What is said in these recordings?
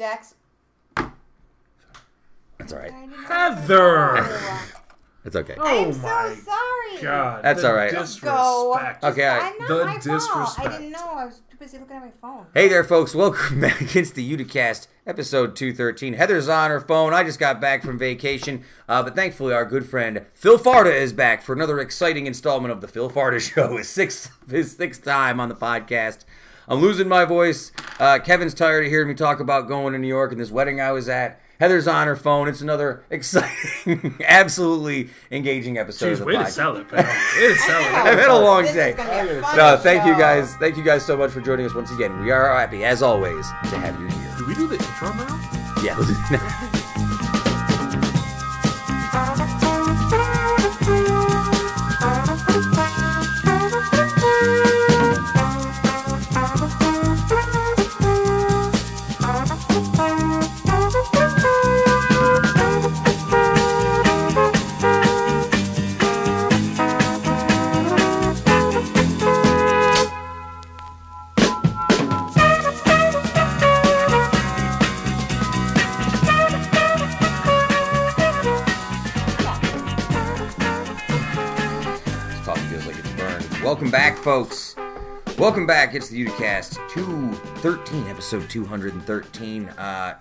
Dex. That's all right. I didn't know Heather! It's okay. Oh I'm so my sorry. God. That's the all right. Disrespect. Okay, I- I'm not The my fault. I didn't know. I was too busy looking at my phone. Hey there, folks. Welcome back. It's the Uticast, episode 213. Heather's on her phone. I just got back from vacation, uh, but thankfully, our good friend Phil Farda is back for another exciting installment of the Phil Farda Show. His sixth, his sixth time on the podcast. I'm losing my voice. Uh, Kevin's tired of hearing me talk about going to New York and this wedding I was at. Heather's on her phone. It's another exciting, absolutely engaging episode Jeez, of the way to sell it, pal. Way to sell it. I've had a long This day. is be a fun No, thank you guys. Thank you guys so much for joining us once again. We are happy, as always, to have you here. Do we do the intro now? Yeah. folks. Welcome back. It's the Uticast 213, episode 213. Uh,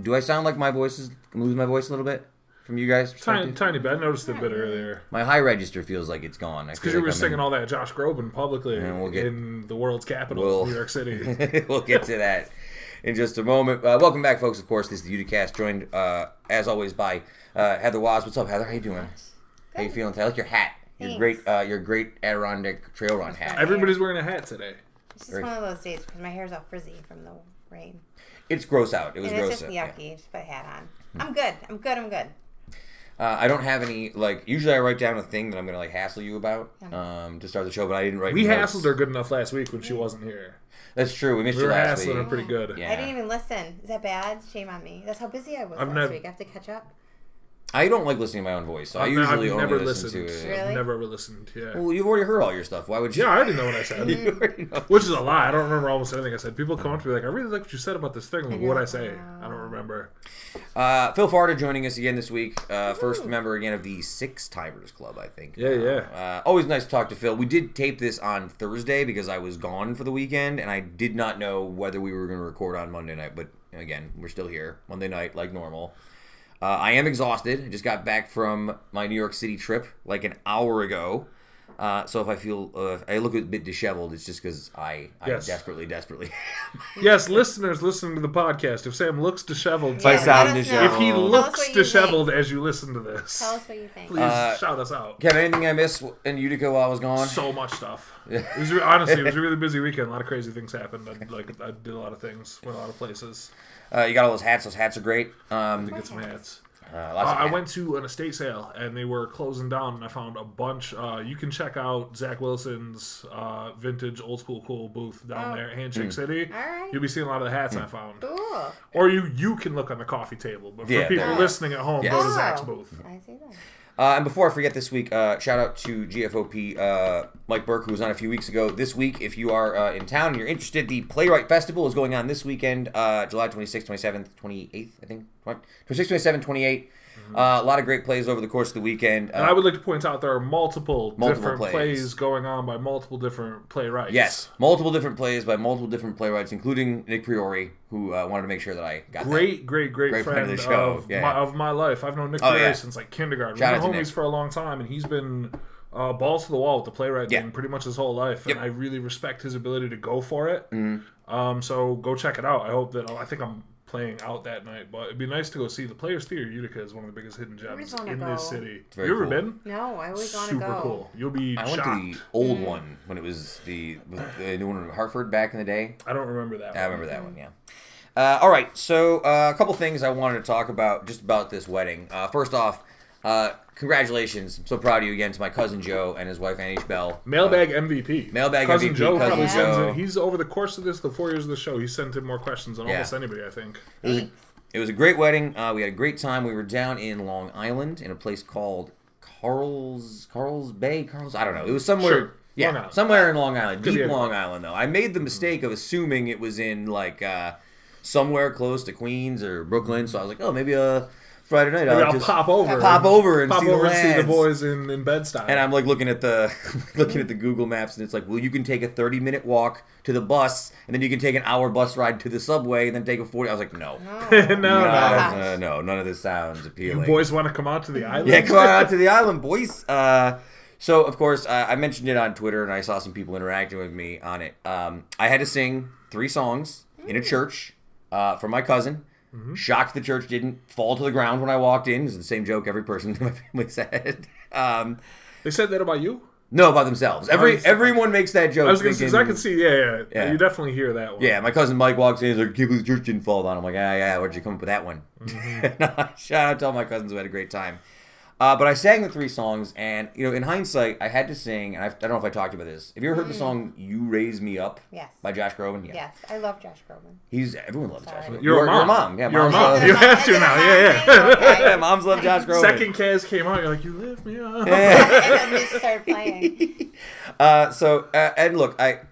do I sound like my voice is I'm losing my voice a little bit from you guys? Tiny, tiny bit. I noticed it a bit earlier. My high register feels like it's gone. It's because you were singing all that Josh Groban publicly Yeah, we'll get- in the world's capital, We'll- New York City. we'll get to that in just a moment. Uh, welcome back, folks. Of course, this is the Uticast, joined uh, as always by uh, Heather Waz. What's up, Heather? How you doing? How you feeling? I like your hat. Your great, uh, your great Adirondack Trail Run hat. Everybody's wearing a hat today. It's just Very- one of those days because my hair's all frizzy from the rain. It's gross out. It was And gross it's just out. yeah. Hmm. yucky. Just put a hat on. I'm good. I'm good. I'm good. Uh, I don't have any like. Usually, I write down a thing that I'm gonna like hassle you about um, to start the show, but I didn't write. We notes. hassled her good enough last week when she wasn't here. That's true. We missed We you were last hassling her week. pretty good. Yeah. I didn't even listen. Is that bad? Shame on me. That's how busy I was I've last nev- week. I have to catch up. I don't like listening to my own voice, so i I've, usually I've only never listen listened. to it. Really? I've never ever listened. Yeah. Well, you've already heard all your stuff. Why would you? Yeah, I already know what I said. You know. Which is a lie. I don't remember almost anything I said. People come up to me like, "I really like what you said about this thing." Like, What I say? I don't remember. Uh, Phil Farda joining us again this week. Uh, first member again of the Six Timers Club, I think. Yeah, yeah. Uh, always nice to talk to Phil. We did tape this on Thursday because I was gone for the weekend, and I did not know whether we were going to record on Monday night. But again, we're still here Monday night, like normal. Uh, I am exhausted. I just got back from my New York City trip like an hour ago. Uh, so if I feel uh, if I look a bit disheveled, it's just because I, I Yes. desperately, desperately. Yes, listeners listening to the podcast, if Sam looks disheveled, Yeah, sound let us know. disheveled. if he looks what you disheveled as you listen to this, Tell us what you think. please Uh, shout us out. Kevin, anything I missed in Utica while I was gone? So much stuff. It was re- honestly, it was a really busy weekend. A lot of crazy things happened. I, like I did a lot of things, went a lot of places. Uh, you got all those hats. Those hats are great. Um, to get some hats. uh, lots Uh, of I went to an estate sale and they were closing down, and I found a bunch. Uh, you can check out Zach Wilson's uh, vintage old school cool booth down Oh. there, Handshake City. All right. You'll be seeing a lot of the hats I found. Cool. Or you you can look on the coffee table, but for Yeah, people listening at home, go to Zach's Oh. booth. I see that. Uh, and before I forget this week, uh, shout out to GFOP uh, Mike Burke, who was on a few weeks ago. This week, if you are uh, in town and you're interested, the Playwright Festival is going on this weekend, uh, July 26th, 27th, 28th, I think. What? 26th, 27th, 28th. Uh, a lot of great plays over the course of the weekend. Uh, And I would like to point out there are multiple, Multiple different plays. plays. going on by multiple different playwrights. yes, multiple different plays by multiple different playwrights, including Nick Priori, who uh, wanted to make sure that I got that. Great, great, great, Great friend friend, of the show, of, yeah. my, of my life. I've known Nick Oh, Fury yeah. since like kindergarten. Shout We've been homies Nick. for a long time, and he's been uh, balls to the wall with the playwright Yeah. pretty much his whole life. Yep. And I really respect his ability to go for it. Mm-hmm. Um, so go check it out. I hope that I think I'm playing out that night, but it'd be nice to go see the Players Theater Utica is one of the biggest hidden gems always wanna in this city. very You ever cool. been? No, I always want to Super cool. You'll be I went to the old one when it was the, the new one in Hartford back in the day. I don't remember that. I one. remember that one, yeah. Uh, all right, so uh, a couple things I wanted to talk about just about this wedding. Uh, first off, uh, congratulations! I'm so proud of you again to my cousin Joe and his wife Annie Bell. Mailbag MVP. Mailbag cousin MVP, Joe cousin probably sends in. He's over the course of this, the four years of the show, he sent in more questions than Yeah. almost anybody, I think. It was, a, it was a great wedding. Uh, we had a great time. We were down in Long Island in a place called Carl's Carle Place. Carl's I don't know. It was somewhere. Sure. Yeah, somewhere in Long Island, deep. Long Island though. I made the mistake of assuming it was in like uh, somewhere close to Queens or Brooklyn. So I was like, oh, maybe uh Friday night I'll, I'll just pop over, pop over and pop see the and see the boys in in Bed Stuy. And I'm like looking at the looking at the Google Maps, and it's like, well, you can take a 30 minute walk to the bus, and then you can take an hour bus ride to the subway, and then take a 40. I was like, no, No. no, no, no. uh, no, none of this sounds appealing. You boys want to come out to the island? Yeah, come on out to the island, boys. Uh, so, of course, uh, I mentioned it on Twitter, and I saw some people interacting with me on it. Um, I had to sing three songs in a church uh, for my cousin. Shocked the church didn't fall to the ground when I walked in. It's the same joke every person in my family said. Um, They said that about you. no, about themselves. Every it's- everyone makes that joke. I was gonna say, 'cause I can see, yeah, yeah, Yeah. You definitely hear that one. Yeah, my cousin Mike walks in. He's like, "Can't believe the church didn't fall down." I'm like, "Ah, yeah. Where'd you come up with that one?" Shout out to all my cousins who had a great time. Uh, but I sang the three songs, and you know, in hindsight, I had to sing. And I, I don't know if I talked about this. Have you ever heard the song "You Raise Me Up" Yes. by Josh Groban? Yeah, Yes, I love Josh Groban. he's everyone loves Josh. Sorry. Groban. You're a mom. mom. Yeah, You're a moms mom. love- You have to now, yeah, yeah. yeah, moms love Josh Groban. Second Kaz came out, you're like, you lift me up. and then just started playing. Uh, so uh, and look, I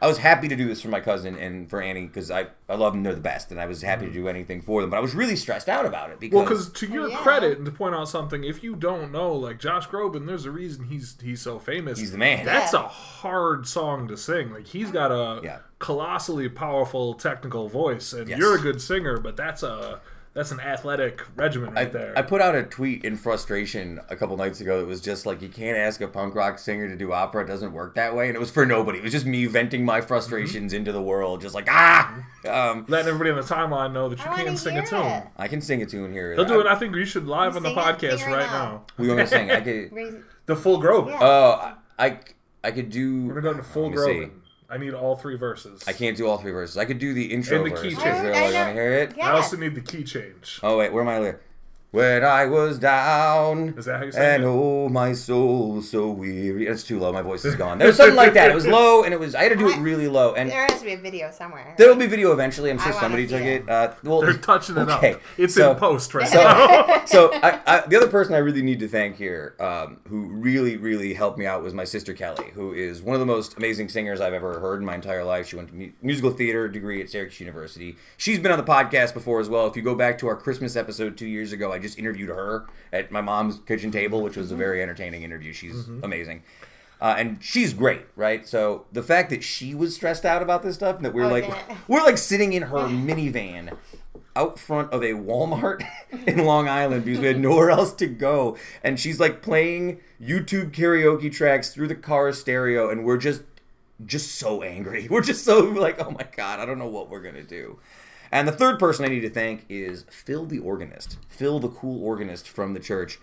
I was happy to do this for my cousin and for Annie because I I love them. They're the best, and I was happy to mm. do anything for them. But I was really stressed out about it because Well, because to oh, your yeah. credit, and to point out something, if you don't know, like Josh Groban, there's a reason he's he's so famous. He's the man. That's Yeah. a hard song to sing. Like he's got a Yeah. colossally powerful technical voice, and Yes. you're a good singer, but that's a that's an athletic regimen right I, there. I put out a tweet in frustration a couple nights ago that was just like you can't ask a punk rock singer to do opera it doesn't work that way and it was for nobody it was just me venting my frustrations into the world just like ah um, Letting everybody on the timeline know that you I can to sing a tune. it. I can sing a tune here He'll do it. I think you should live on the podcast right right now. now. we want to sing I could The full Groban. Yeah. oh I I could do We're gonna go to full let me see. Groban. I need all three verses. I can't do all three verses I could do the intro And the verse key Is change. there, I like, wanna hear it Yeah. I also need the key change. oh wait where am I li- when I was down Is that how you sing and it? oh my soul so weary it's too low my voice is gone there was something like that it was low and it was I had to do it really low and There has to be a video somewhere. There will be video eventually. I'm I sure wanna somebody see took it. it. Uh, well, They're touching it okay, up. It's so- in post right So, now. so I, I, the other person I really need to thank here, um, who really, really helped me out, was my sister Kelly, who is one of the most amazing singers I've ever heard in my entire life. She went to mu- musical theater degree at Syracuse University. She's been on the podcast before as well. If you go back to our Christmas episode two years ago, I just interviewed her at my mom's kitchen table, which was a very entertaining interview. She's amazing. Uh, and she's great, right? So the fact that she was stressed out about this stuff, and that we're Oh, like, yeah. we're like sitting in her minivan out front of a Walmart in Long Island because we had nowhere else to go. And she's like playing YouTube karaoke tracks through the car stereo, and we're just just so angry. We're just so like, oh my god, I don't know what we're gonna do. And the third person I need to thank is Phil the organist. Phil the cool organist from the church,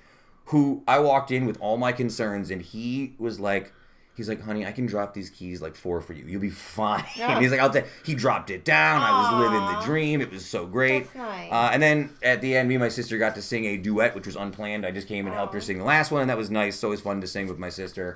who I walked in with all my concerns, and he was like, he's like, honey, I can drop these keys like four for you. You'll be fine. Yeah. he's like, I'll take. He dropped it down. I was living the dream. It was so great. Nice. Uh, and then at the end, me and my sister got to sing a duet, which was unplanned. I just came and helped her sing the last one, and that was nice. It's always fun to sing with my sister.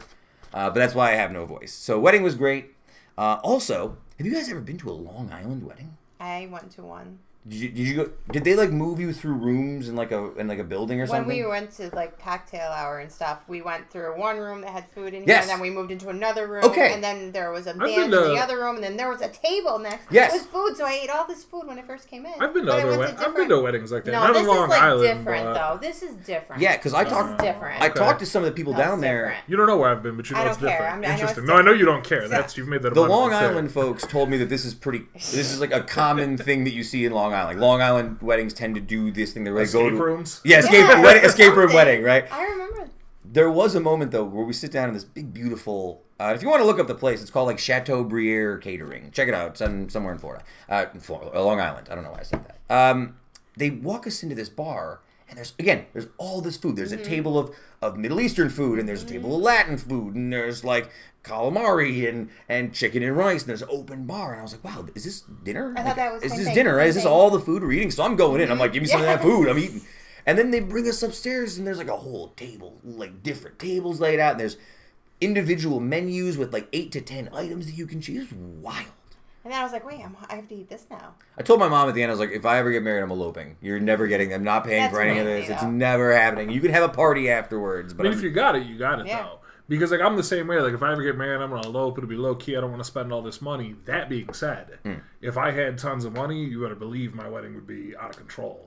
Uh, but that's why I have no voice. So wedding was great. Uh, also, have you guys ever been to a Long Island wedding? I went to one. Did you, did you go? Did they like move you through rooms in like a in like a building or When something? When we went to like cocktail hour and stuff, we went through one room that had food in here, Yes. and then we moved into another room, Okay. and then there was a band in the other room, and then there was a table next Yes. with food. So I ate all this food when I first came in. I've been to But I other went wed- I've been different- to weddings like that. No, Not this on Long is like Island, different but though. This is different. yeah, because I talked. different. I Okay. talked to some of the people No, down there. different. You don't know where I've been, but you know I it's don't care. different. I'm- I know it's Interesting. No, I know you don't care. That's you've made that The Long. Island folks told me that this is pretty. This is like a common thing that you see in Long Island. Like Long Island weddings tend to do this thing. They like go to rooms. yeah, escape Yeah, wedding, escape room wedding, right? I remember. There was a moment though where we sit down in this big, beautiful. Uh, if you want to look up the place, it's called like Chateau Briand Catering. Check it out. It's in, somewhere in Florida, uh, in Florida, uh, Long Island. I don't know why I said that. Um, they walk us into this bar, and there's again, there's all this food. There's a table of of Middle Eastern food, and there's a table of Latin food, and there's like calamari and and chicken and rice, and there's an open bar. And I was like, wow, is this dinner? I thought Like, that was is this thing, dinner? Right? Is this all the food we're eating? So I'm going in. I'm like, give me some of that food. I'm eating. And then they bring us upstairs, and there's like a whole table, like different tables laid out, and there's individual menus with like eight to ten items that you can choose. Wild. And then I was like, wait, I'm, I have to eat this now. I told my mom at the end, I was like, if I ever get married, I'm eloping. You're never getting. I'm not paying That's for any of crazy, this. It's though. never happening. You can have a party afterwards, I but mean, I'm- if you got it, you got it Yeah. though. Because like I'm the same way. Like if I ever get married, I'm gonna elope. It'll be low key. I don't want to spend all this money. That being said, Hmm. if I had tons of money, you better believe my wedding would be out of control.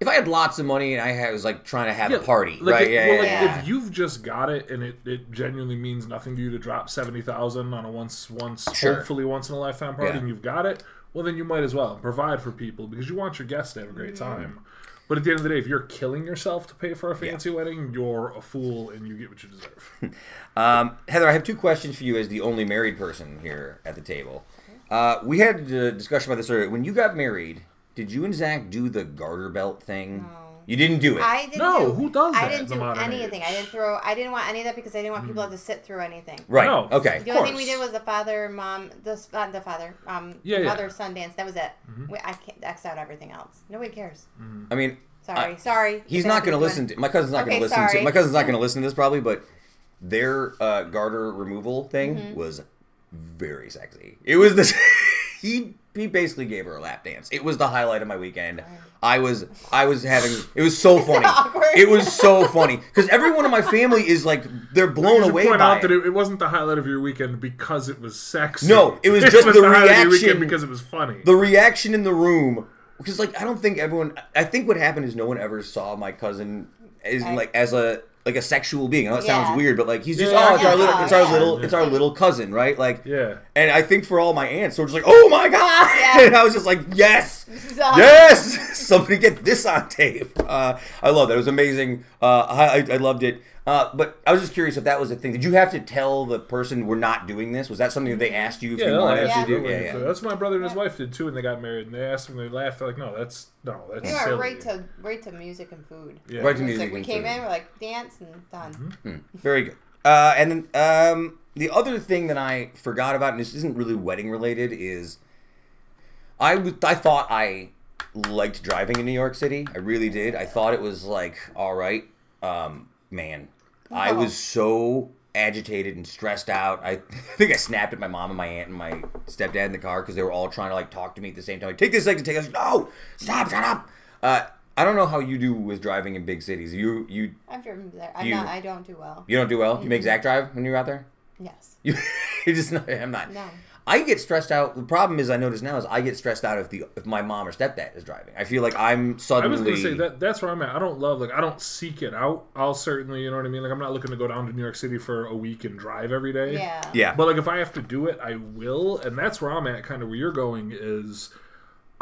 If I had lots of money and I had, was like trying to have a party, like, right? it- yeah, well, yeah, like, yeah. If you've just got it and it, it genuinely means nothing to you to drop seventy thousand on a once once Sure. hopefully once in a lifetime party Yeah. and you've got it, well then you might as well provide for people because you want your guests to have a great Mm-hmm. time. But at the end of the day, if you're killing yourself to pay for a fancy wedding, you're a fool and you get what you deserve. Um, Heather, I have two questions for you as the only married person here at the table. Uh, we had a discussion about this earlier. When you got married, did you and Zach do the garter belt thing? No. You didn't do it. I didn't No, do, who does I didn't do anything. age? I didn't throw. I didn't want any of that because I didn't want people to have to sit through anything. right. No, okay. The only thing we did was the father, mom, the not the father, um, Yeah, yeah. mother, son dance. That was it. We, I can't X out everything else. Nobody cares. I mean, Sorry, I- sorry. he's not going to listen to. My cousin's not going to listen to. My cousin's not going to listen to this probably, but their uh, garter removal thing Mm-hmm. was very sexy. It was this. he he basically gave her a lap dance. It was the highlight of my weekend. I was I was having. It was so funny. It was so funny because everyone in my family is like they're blown You away point by out it. that it, it wasn't the highlight of your weekend because it was sexy. No, it was just the highlight of your reaction- weekend because it was funny. the reaction in the room because like I don't think everyone I think what happened is no one ever saw my cousin as I- like as a like a sexual being. I know it Yeah. sounds weird, but like he's just Yeah, oh it's our little it's our little it's our little cousin, right? Like yeah. and I think for all my aunts, they're just like, "Oh my god!" Yeah. And I was just like, "Yes, So- yes, somebody get this on tape." Uh, I love that; it was amazing. Uh, I, I I loved it. Uh, but I was just curious if that was a thing. Did you have to tell the person we're not doing this? Was that something that they asked you if Yeah, you wanted ask to do? Yeah, yeah. it. That's what my brother and his wife did too, and they got married. And they asked them, they laughed. They're like, "No, that's no, that's We went silly." right to right to music and food. Yeah. Right to music like we and came food. in, we're like dance and done. Very good. Uh, and then um, the other thing that I forgot about, and this isn't really wedding related, is I was I thought I liked driving in New York City. I really did. I thought it was like all right. Um, man, I Oh. was so agitated and stressed out. I think I snapped at my mom and my aunt and my stepdad in the car because they were all trying to like talk to me at the same time. Like, take this exit, take this. No, stop, shut up. Uh, I don't know how you do with driving in big cities. You you I've driven there. I'm You- not. I don't do well. you don't do well. You make Zach drive when you're out there. Yes. You, you're just not. I'm not. No. I get stressed out. The problem is, I notice now is I get stressed out if the if my mom or stepdad is driving. I feel like I'm suddenly. I was gonna say that that's where I'm at. I don't love like I don't seek it out. I'll certainly, you know what I mean. Like I'm not looking to go down to New York City for a week and drive every day. Yeah. Yeah. But like if I have to do it, I will, and that's where I'm at. Kind of where you're going is,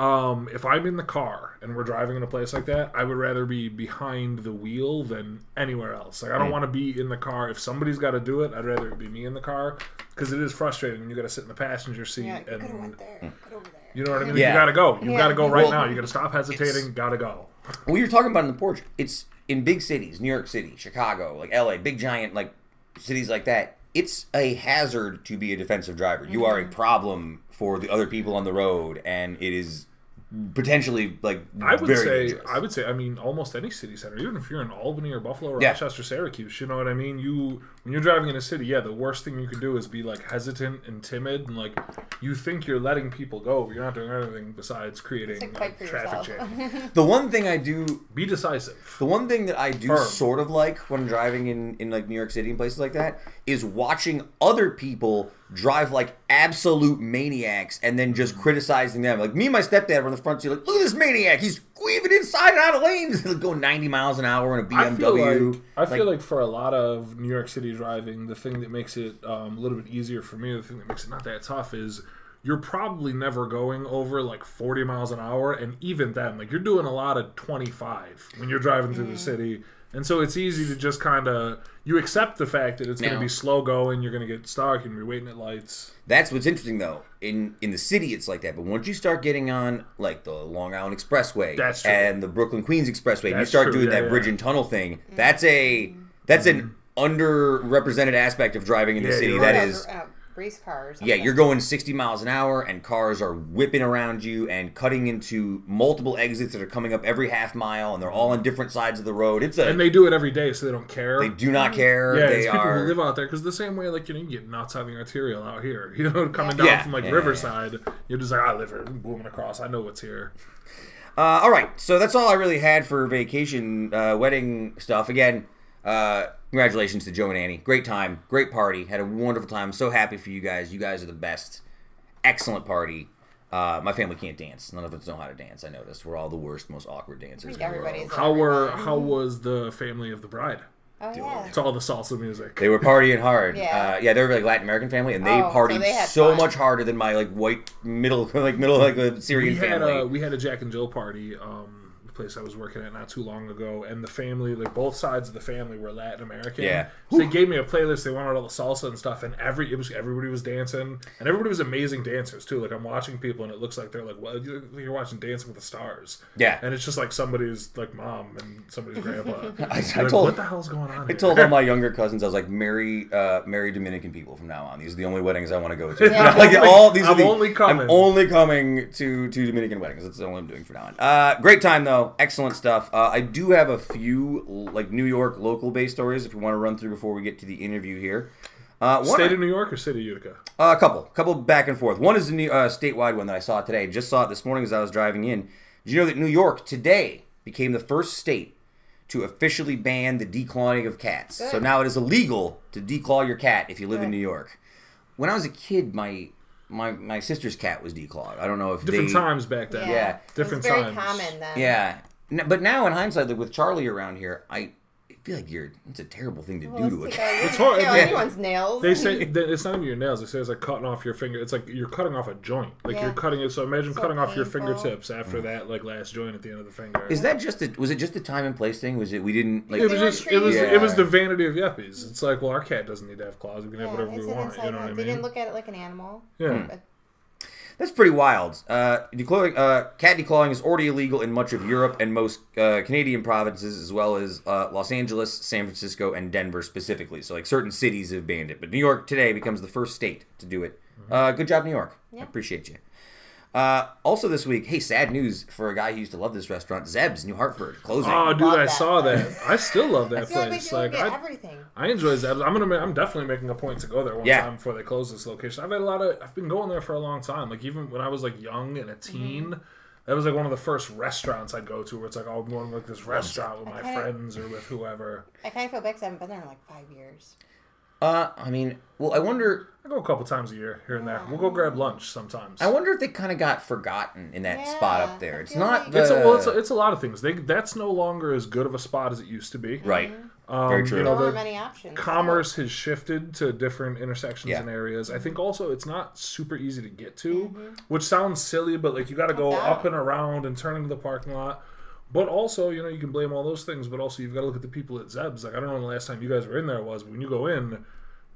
um, if I'm in the car and we're driving in a place like that, I would rather be behind the wheel than anywhere else. Like I don't Mm. want to be in the car. If somebody's got to do it, I'd rather it be me in the car because it is frustrating when you got to sit in the passenger seat Yeah. You could have and went there. Could over there. you know what I mean. Yeah. You got to go. You Yeah. got to go right Well, now. You got to stop hesitating. Got to go. Well, you're talking about in the porch. It's in big cities, New York City, Chicago, like L.A., big giant like cities like that. It's a hazard to be a defensive driver. You are a problem for the other people on the road, and it is potentially like I would say, dangerous. I would say, I mean, almost any city center, even if you're in Albany or Buffalo or Yeah. Rochester, Syracuse, you know what I mean. You when you're driving in a city, yeah, the worst thing you can do is be like hesitant and timid, and like you think you're letting people go, but you're not doing anything besides creating Like, a traffic jam. the one thing I do Be decisive. The one thing that I do Firm. sort of like when driving in, in like New York City and places like that is watching other people drive like absolute maniacs and then just mm. criticizing them. Like me and my stepdad were in the front seat, like, look at this maniac. He's weaving inside and out of lanes, like going 90 miles an hour in a I feel BMW. like I feel like for a lot of New York City driving, the thing that makes it um, a little bit easier for me, the thing that makes it not that tough is you're probably never going over like 40 miles an hour, and even then, like you're doing a lot of 25 when you're driving through the city, and so it's easy to just kind of you accept the fact that it's going to Now- be slow going, you're going to get stuck, and you're waiting at lights. That's what's interesting though. In in the city, it's like that. But once you start getting on like the Long Island Expressway That's true. and the Brooklyn Queens Expressway, and you That's start true, doing yeah, that yeah. bridge and tunnel thing. That's a that's an underrepresented aspect of driving in the Yeah, city. you're That right. is. uh, race cars. Yeah, you're going 60 miles an hour, and cars are whipping around you and cutting into multiple exits that are coming up every half mile, and they're all on different sides of the road. It's a And they do it every day, so they don't care. they do not care. Yeah, they it's people are. who live out there because the same way, like you know, you get nuts on the arterial out here. You know, coming down Yeah. from like Yeah, yeah, yeah. Riverside, you're just like, I live here, booming across. I know what's here. Uh, all right, so that's all I really had for vacation uh, wedding stuff. Again, uh, congratulations to Joe and Annie. Great time, great party. Had a wonderful time. So happy for you guys. You guys are the best. Excellent party. Uh, my family can't dance. None of us know how to dance. I noticed. We're all the worst, most awkward dancers. in the world. How were how was the family of the bride? Oh yeah. To all the salsa music. They were partying hard. Yeah. uh, yeah. They're like Latin American family, and they Oh, so partied they had so fun. much harder than my like white middle, like middle, like a Syrian we had family. a we had a Jack and Jill party. Um, the place I was working at not too long ago, and the family, like both sides of the family, were Latin American. Yeah. So they gave me a playlist. They wanted all the salsa and stuff, and every it was everybody was dancing, and everybody was amazing dancers too. Like I'm watching people, and it looks like they're like, well, you're watching Dancing with the Stars. Yeah. And it's just like somebody's like mom and somebody's grandpa. I, I like, told what the hell's going on? I here? told all my younger cousins I was like, marry, uh, marry Dominican people from now on. These are the only weddings I want to go to. Yeah. like all these I'm the, only coming. I'm only coming to to Dominican weddings. That's the only I'm doing for now on. Uh, great time though, excellent stuff. Uh, I do have a few like New York local based stories if we want to run through before we get to the interview here. Uh, one, State of New York or City of Utica? uh, a couple, couple back and forth. One is the new, uh, statewide one that I saw today. Just saw it this morning as I was driving in. Did you know that New York today became the first state to officially ban the declawing of cats? So now it is illegal to declaw your cat if you live in New York. When I was a kid, my my my sister's cat was declawed. I don't know if Different they, times back then. Yeah. Different it was very times. common then. Yeah, N- but now in hindsight, like with Charlie around here, I feel like you're. It's a terrible thing to Well, do to a cat. take out- It's hard- you yeah. anyone's nails. They say that it's not even your nails. They say it's like cutting off your finger. It's like you're cutting off a joint. Like Yeah. you're cutting it. So imagine So cutting off your fingertips after mm. that, like last joint at the end of the finger. Is that just a, was it just a time and place thing? Was it we didn't like it was They were just it was treated- it was the vanity of yuppies. It's like, well, our cat doesn't need to have claws. We can have whatever we want. You know what I mean? They didn't look at it like an animal. yeah. Hmm. But That's pretty wild. Uh, declawing, uh, cat declawing is already illegal in much of Europe and most uh, Canadian provinces, as well as uh, Los Angeles, San Francisco, and Denver specifically. So, like certain cities have banned it, but New York today becomes the first state to do it. Uh, good job, New York. I appreciate you. Uh, also this week, hey, sad news for a guy who used to love this restaurant, Zeb's, New Hartford, closing. Oh, dude, I that saw that. I still love that I like place. Like, I, everything. I enjoy Zeb's. I'm gonna. ma- I'm definitely making a point to go there one Yeah. time before they close this location. I've had a lot of. I've been going there for a long time. Like even when I was like young and a Mm-hmm. teen, that was like one of the first restaurants I'd go to where it's like, oh, I'm going to like this restaurant with my Okay. friends or with whoever. I kind of feel bad because I haven't been there in like five years. Uh, I mean, well, I wonder, I go a couple times a year here and there. We'll go grab lunch sometimes. I wonder if they kind of got forgotten in that spot up there. It's not. like- The, it's a, well, it's a, it's a lot of things. They that's no longer as good of a spot as it used to be. right. Um, Very true. You There know, weren't many options. commerce has shifted to different intersections Yeah. and areas. I think also it's not super easy to get to, Mm-hmm. which sounds silly, but like you got to go up and around and turn into the parking lot. But also, you know, you can blame all those things, but also you've got to look at the people at Zeb's. Like I don't know when the last time you guys were in there was, but when you go in,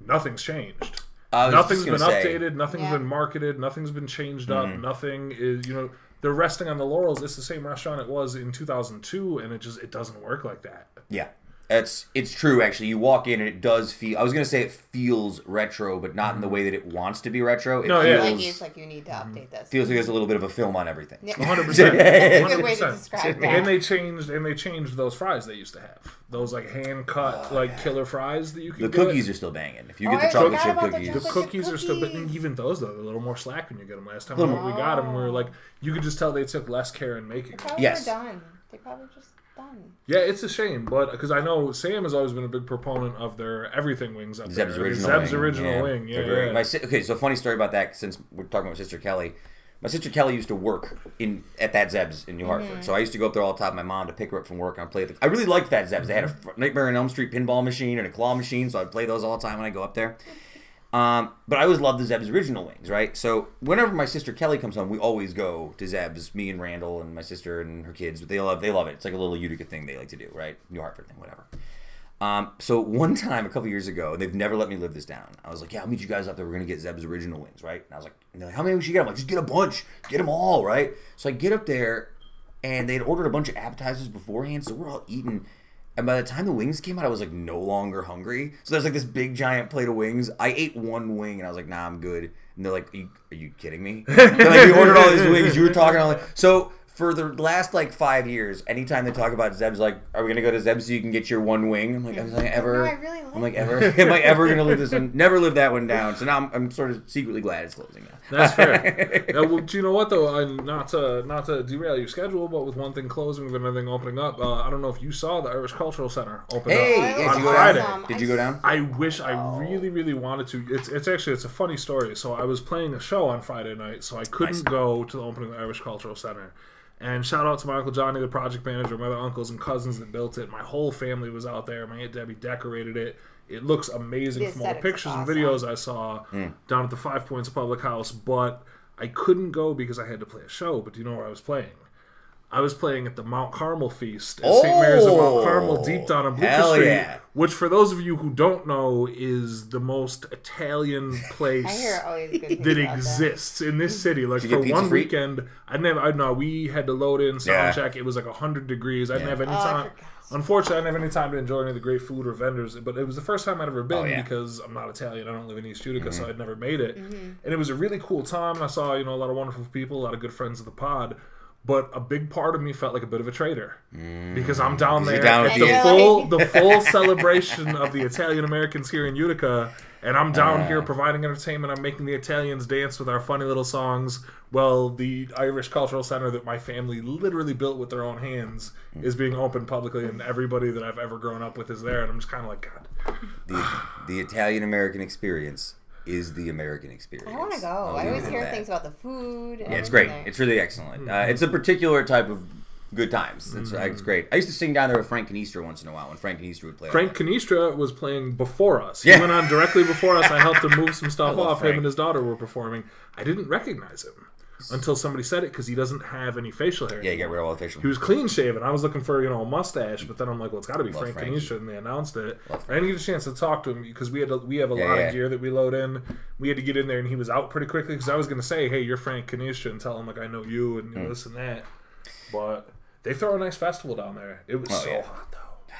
nothing's changed. Nothing's been say- updated. Nothing's Yeah. been marketed. Nothing's been changed up. Mm-hmm. Nothing is, you know, they're resting on the laurels. It's the same restaurant it was in 2002, and it just it doesn't work like that. Yeah. It's it's true actually. You walk in and it does feel. I was gonna say it feels retro, but not in the mm-hmm. way that it wants to be retro. It No, yeah. feels like it's like you need to mm-hmm. update this. feels like there's a little bit of a film on everything. Yeah. 100. That's a percent good way to describe that. And they changed and they changed those fries they used to have. Those like hand cut oh, like killer fries that you Oh, The get. cookies are still banging. If you Oh, get the I chocolate chip about the cookies, The chocolate- cookies are still, but even those though, they're a little more slack when you get them. Last time Little when we got them, we were Oh. like, you could just tell they took less care in making. them. Probably Yes. done. They probably just done. Yeah, it's a shame, but because I know Sam has always been a big proponent of their everything wings up Zeb's there. original Zeb's wing. original wing, yeah. They're yeah. My si- okay, so funny story about that. Since we're talking about Sister Kelly, my sister Kelly used to work in at that Zeb's in New Hartford. So I used to go up there all the time. with My mom to pick her up from work and I played. The, I really liked that Zeb's. They had a Mm-hmm. Nightmare on Elm Street pinball machine and a claw machine, so I'd play those all the time when I go up there. Um, but I always loved the Zeb's original wings, right? So whenever my sister Kelly comes home, we always go to Zeb's. Me and Randall and my sister and her kids. They love they love it. It's like a little Utica thing they like to do, right? New Hartford thing, whatever. Um, so one time a couple years ago, they've never let me live this down. I was like, "Yeah, I'll meet you guys up there. We're gonna get Zeb's original wings, right?" And I was like, and like, "How many should get?" I'm like, "Just get a bunch, get them all, right?" So I get up there, and they'd ordered a bunch of appetizers beforehand, so we're all eating. And by the time the wings came out, I was like no longer hungry. So there's like this big giant plate of wings. I ate one wing, and I was like, "Nah, I'm good." And they're like, "Are you, are you kidding me?" They're like, you ordered all these wings. You were talking all like." So for the last like five years, anytime they talk about Zeb's, like, are we gonna go to Zeb so you can get your one wing? I'm like, am I ever? No, I really like I'm like, ever? am I ever gonna live this one? Never live that one down. So now I'm, I'm sort of secretly glad it's closing now. That's fair. Yeah, well, do you know what though? I, not to not to derail your schedule, but with one thing closing, with another thing opening up, uh, I don't know if you saw the Irish Cultural Center open Hey, up yeah, on did you go Friday. down? Did you go down? I wish I really, really wanted to. It's it's actually it's a funny story. So I was playing a show on Friday night, so I couldn't Nice. go to the opening of the Irish Cultural Center. And shout out to my uncle Johnny, the project manager, my other uncles and cousins that built it. My whole family was out there. My aunt Debbie decorated it. It looks amazing The from all the pictures are and videos I saw mm. down at the Five Points Public House. But I couldn't go because I had to play a show. But do you know where I was playing? I was playing at the Mount Carmel Feast at St. Mary's of Mount Carmel, deep down on Bleecker Hell Street, yeah. which, for those of you who don't know, is the most Italian place I hear always good things that exists in this city. Like Did you for get pizza one free? weekend, I never. I know we had to load in sound Yeah. check. It was like hundred degrees. I didn't have any Oh, time. forgot. Unfortunately, I didn't have any time to enjoy any of the great food or vendors. But it was the first time I'd ever been Oh, yeah. because I'm not Italian. I don't live in East Utica, Mm-hmm. so I'd never made it. Mm-hmm. And it was a really cool time. And I saw you know a lot of wonderful people, a lot of good friends of the pod. But a big part of me felt like a bit of a traitor because I'm down there down at the the- full the full celebration of the Italian Americans here in Utica, and I'm down Uh. here providing entertainment. I'm making the Italians dance with our funny little songs. Well, the Irish Cultural Center that my family literally built with their own hands is being opened publicly, and everybody that I've ever grown up with is there, and I'm just kind of like, God, The, the Italian American experience is the American experience. I want to go. I'll I always hear that. things about the food. And Yeah, it's great. there. It's really excellent. Uh, it's a particular type of good times. It's, uh, it's great. I used to sing down there with Frank Canistra once in a while when Frank Canistra would play. Frank Canistra was playing before us. Yeah. He went on directly before us. I helped him move some stuff off. Frank. Him and his daughter were performing. I didn't recognize him until somebody said it because he doesn't have any facial hair. Yeah, you got rid of all the facial. He was clean shaven. I was looking for you know a mustache, but then I'm like, well, it's got to be Frank Frankie. Canistra, and they announced it. I didn't get a chance to talk to him because we had to, we have a Yeah, lot yeah. of gear that we load in. We had to get in there, and he was out pretty quickly because I was going to say, hey, you're Frank Canistra, and tell him like I know you and you Hmm. know, this and that. But they throw a nice festival down there. It was Oh, so yeah. hot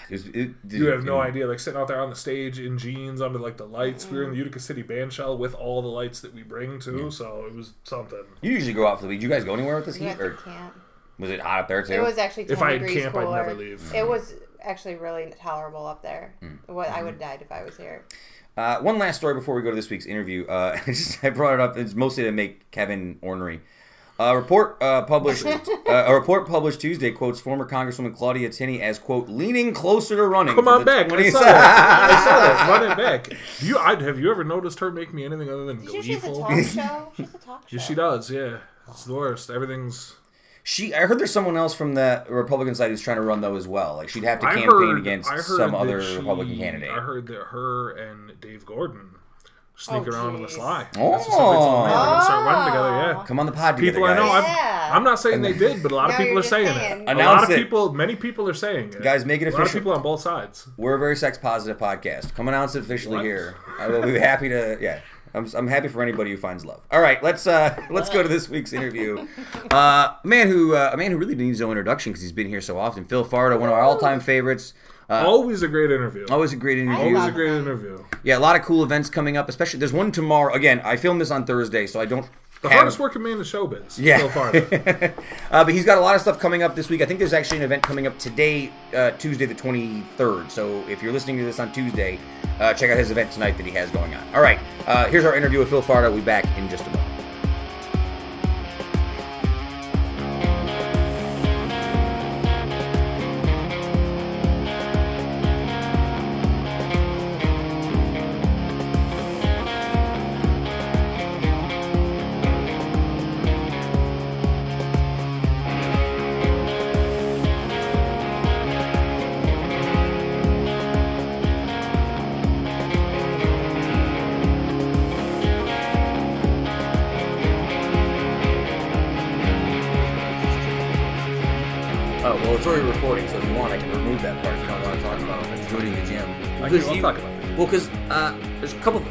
though. It it- You have no idea, like sitting out there on the stage in jeans under like the lights. We were in the Utica City band shell with all the lights that we bring too, so it was something. You usually go out for the week. You guys go anywhere with this We heat, went or to camp. was it hot up there too? It was actually 10 If I had degrees camp, I'd never leave. It was actually really tolerable up there. Hmm. What I would have died if I was here. Uh, one last story before we go to this week's interview. Uh, I just I brought it up. It's mostly to make Kevin ornery. A report uh, published uh, a report published Tuesday quotes former Congresswoman Claudia Tenney as quote leaning closer to running. Come on back! 20 I saw that. I saw that. Run it back. You? I, have you ever noticed her make me anything other than Did you she's a gleeful? talk show? She's a talk show. Yes, she does. Yeah, it's the worst. Everything's. She, I heard there's someone else from the Republican side who's trying to run though as well. Like she'd have to I campaign heard, against some other she- Republican candidate. I heard that her and Dave Gordon sneak Oh, around on the sly. Oh. That's what somebody told me. They're gonna start running together. Oh. Yeah. Come on the pod People together, I know. guys. I've, Yeah. I'm not saying they did, but a lot of people you're saying saying. it. A lot of it. people, many people are saying it. Guys, make it a lot of people on both sides. We're a very sex positive podcast. Come announce it officially What? here. I will be happy to. Yeah, I'm, I'm happy for anybody who finds love. All right, let's uh let's go to this week's interview. Uh, a man who uh, a man who really needs no introduction because he's been here so often. Phil Farda, one of our all time favorites. Uh, Always a great interview. always a great interview. Always a great interview. Yeah, a lot of cool events coming up. Especially there's one tomorrow. Again, I filmed this on Thursday, so I don't. The have- hardest working man in showbiz. Yeah. So far. uh, but he's got a lot of stuff coming up this week. I think there's actually an event coming up today, uh, Tuesday the 23rd. So if you're listening to this on Tuesday, uh, check out his event tonight that he has going on. All right, uh, here's our interview with Phil Farda. We'll be back in just a moment.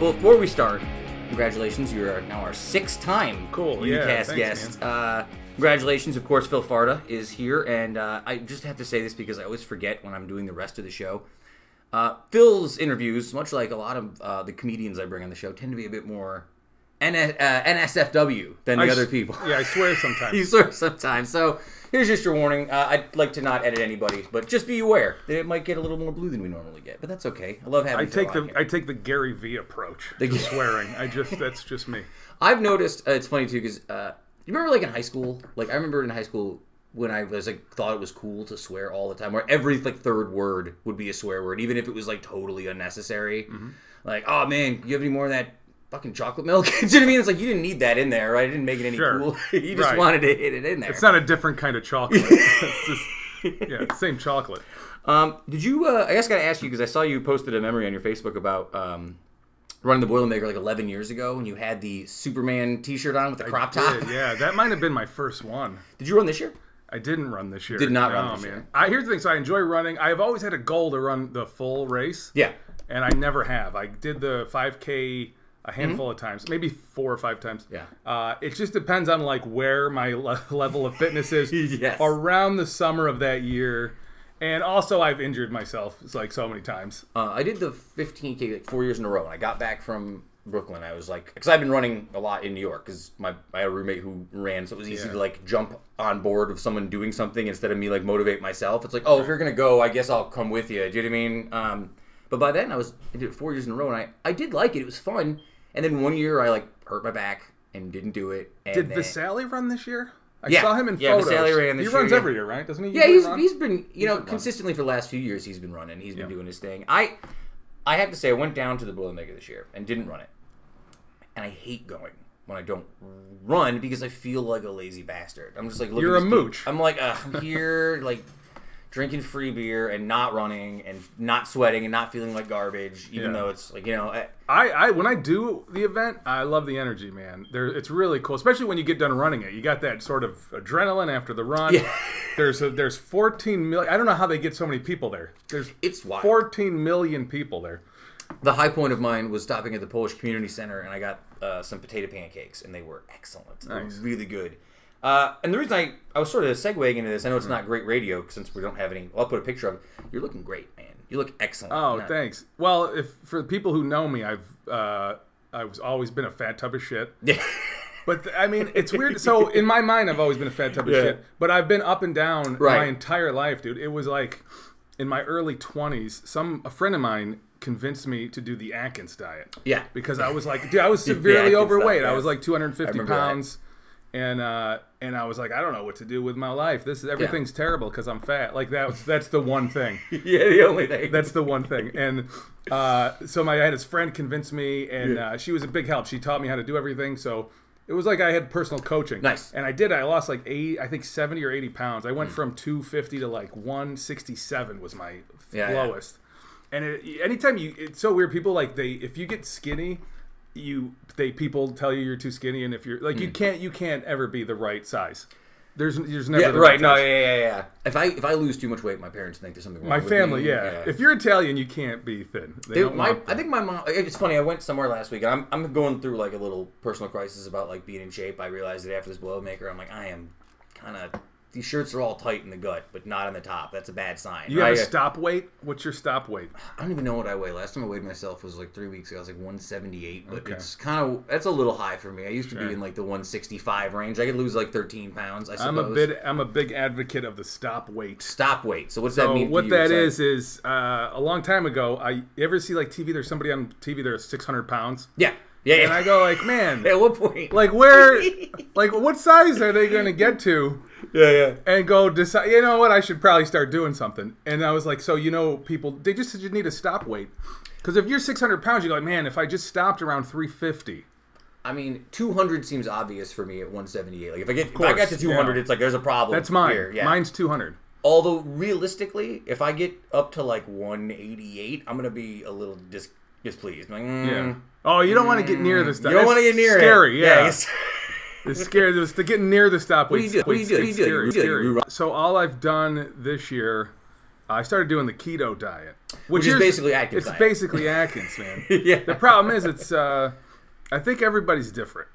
Well, before we start, congratulations! You're now our sixth-time Cool, yeah, Uticast thanks, guest. Uh, congratulations, of course. Phil Farda is here, and uh, I just have to say this because I always forget when I'm doing the rest of the show. Uh, Phil's interviews, much like a lot of uh, the comedians I bring on the show, tend to be a bit more N- uh, NSFW than the I other s- people. Yeah, I swear sometimes. you swear sometimes. So here's just your warning. Uh, I'd like to not edit anybody, but just be aware that it might get a little more blue than we normally get. But that's okay. I love having. I take the on I take the Gary V approach The- to swearing. I just that's just me. I've noticed. Uh, it's funny too because uh, you remember like in high school. Like I remember in high school when I was like thought it was cool to swear all the time, where every like third word would be a swear word, even if it was like totally unnecessary. Mm-hmm. Like, oh man, you have any more of that? Fucking chocolate milk. Do you know what I mean? It's like you didn't need that in there, right? It didn't make it any Sure. cool. you just Right. wanted to hit it in there. It's not a different kind of chocolate. it's just yeah, same chocolate. Um, did you? Uh, I guess I gotta ask you because I saw you posted a memory on your Facebook about um, running the Boilermaker like 11 years ago, and you had the Superman T-shirt on with the crop top. Yeah, that might have been my first one. Did you run this year? I didn't run this year. Did not run No, this year. I here's the thing. So I enjoy running. I've always had a goal to run the full race, Yeah. and I never have. I did the 5K a handful of times, maybe four or five times. Yeah. Uh, it just depends on like where my le- level of fitness is. Yes. Around the summer of that year, and also I've injured myself like so many times. Uh, I did the 15k like four years in a row. When I got back from Brooklyn, I was like, because I've been running a lot in New York, because my I had a roommate who ran, so it was easy Yeah. to like jump on board of someone doing something instead of me like motivate myself. It's like, oh, if you're gonna go, I guess I'll come with you. Do you know what I mean? Um, but by then, I was I did it four years in a row, and I I did like it. It was fun. And then one year, I like hurt my back and didn't do it. And Did then, run this year? I Yeah. saw him in Yeah, photos. Ran this he year, runs yeah. every year, right? Doesn't he? Yeah, he's, run? he's been you know been consistently for the last few years he's been running. He's been doing his thing. I I have to say I went down to the Boilermaker this year and didn't run it, and I hate going when I don't run because I feel like a lazy bastard. I'm just like looking You're at a mooch. I'm like uh, I'm here like drinking free beer and not running and not sweating and not feeling like garbage, even Yeah. though it's like you know. I, I, I when I do the event, I love the energy, man. There, it's really cool, especially when you get done running it. You got that sort of adrenaline after the run. Yeah. There's a, there's 14 million. I don't know how they get so many people there. There's It's wild. 14 million people there. the high point of mine was stopping at the Polish Community Center, and I got uh, some potato pancakes, and they were excellent. They were Nice. really good. Uh, and the reason I, I was sort of segueing into this, I know it's not great radio since we don't have any. Well, I'll put a picture of it. You're looking great, man. You look excellent. Oh, Yeah. thanks. Well, if for the people who know me, I've uh, I've always been a fat tub of shit. Yeah. But th- I mean, it's weird. So in my mind, I've always been a fat tub of Yeah. shit. But I've been up and down Right. my entire life, dude. It was like in my early twenties, some a friend of mine convinced me to do the Atkins diet yeah. because I was like, dude, I was severely Atkins overweight. diet, I was like 250 remember that. pounds. And uh, and I was like, I don't know what to do with my life. This is everything's terrible because I'm fat. Like that. Was, that's the one thing. yeah, the only thing. That's the one thing. And uh, so my I had his friend convince me, and uh, she was a big help. She taught me how to do everything. So it was like I had personal coaching. Nice. And I did. I lost like eight, I think seventy or eighty pounds. I went from two fifty to like one sixty seven was my Yeah, yeah. lowest. And it, anytime you, it's so weird. People like they, if you get skinny, you they people tell you you're too skinny, and if you're like you can't you can't ever be the right size. There's there's never Hmm. yeah, the right. No, yeah, yeah, yeah. If I if I lose too much weight, my parents think there's something wrong. With me. My family, me. yeah. If you're Italian, you can't be thin. They don't my, I think my mom. It's funny. I went somewhere last week, and I'm, I'm going through like a little personal crisis about like being in shape. I realized that after this Boilermaker, I'm like, I am kind of. These shirts are all tight in the gut, but not on the top. That's a bad sign. You have a stop weight? What's your stop weight? I don't even know what I weigh. Last time I weighed myself was like three weeks ago. I was like 178, but Okay. it's kind of that's a little high for me. I used to Sure. be in like the 165 range. I could lose like 13 pounds. I suppose. I'm a bit I'm a big advocate of the stop weight. stop weight. So what's So that mean? to what you? that It's is is uh, a long time ago. I you ever see like TV? There's somebody on TV. There's 600 pounds, yeah, yeah. and I go like, man, At what point? like where, like what size are they going to get to? yeah, yeah. And go decide. You know what? I should probably start doing something. And I was like, so you know, people they just you need a stop weight. Because if you're 600 pounds, you go like, man, if I just stopped around 350. I mean, 200 seems obvious for me at 178. Like if I get if I course, got to 200, yeah. it's like there's a problem. That's mine. Here. Yeah. Mine's 200. Although realistically, if I get up to like 188, I'm gonna be a little dis- displeased. Like, mm, Yeah. Oh, you don't want to get near the stop. You don't want to get near scary, it. Yeah. it's- It's scary. It's to get near the stop. do you do? What do you do? What do you do? What do you do? scary. So all I've done this year, I started doing the keto diet, Which is is- basically Atkins It's diet. basically Atkins, man. yeah. The problem is, it's. Uh, I think everybody's different.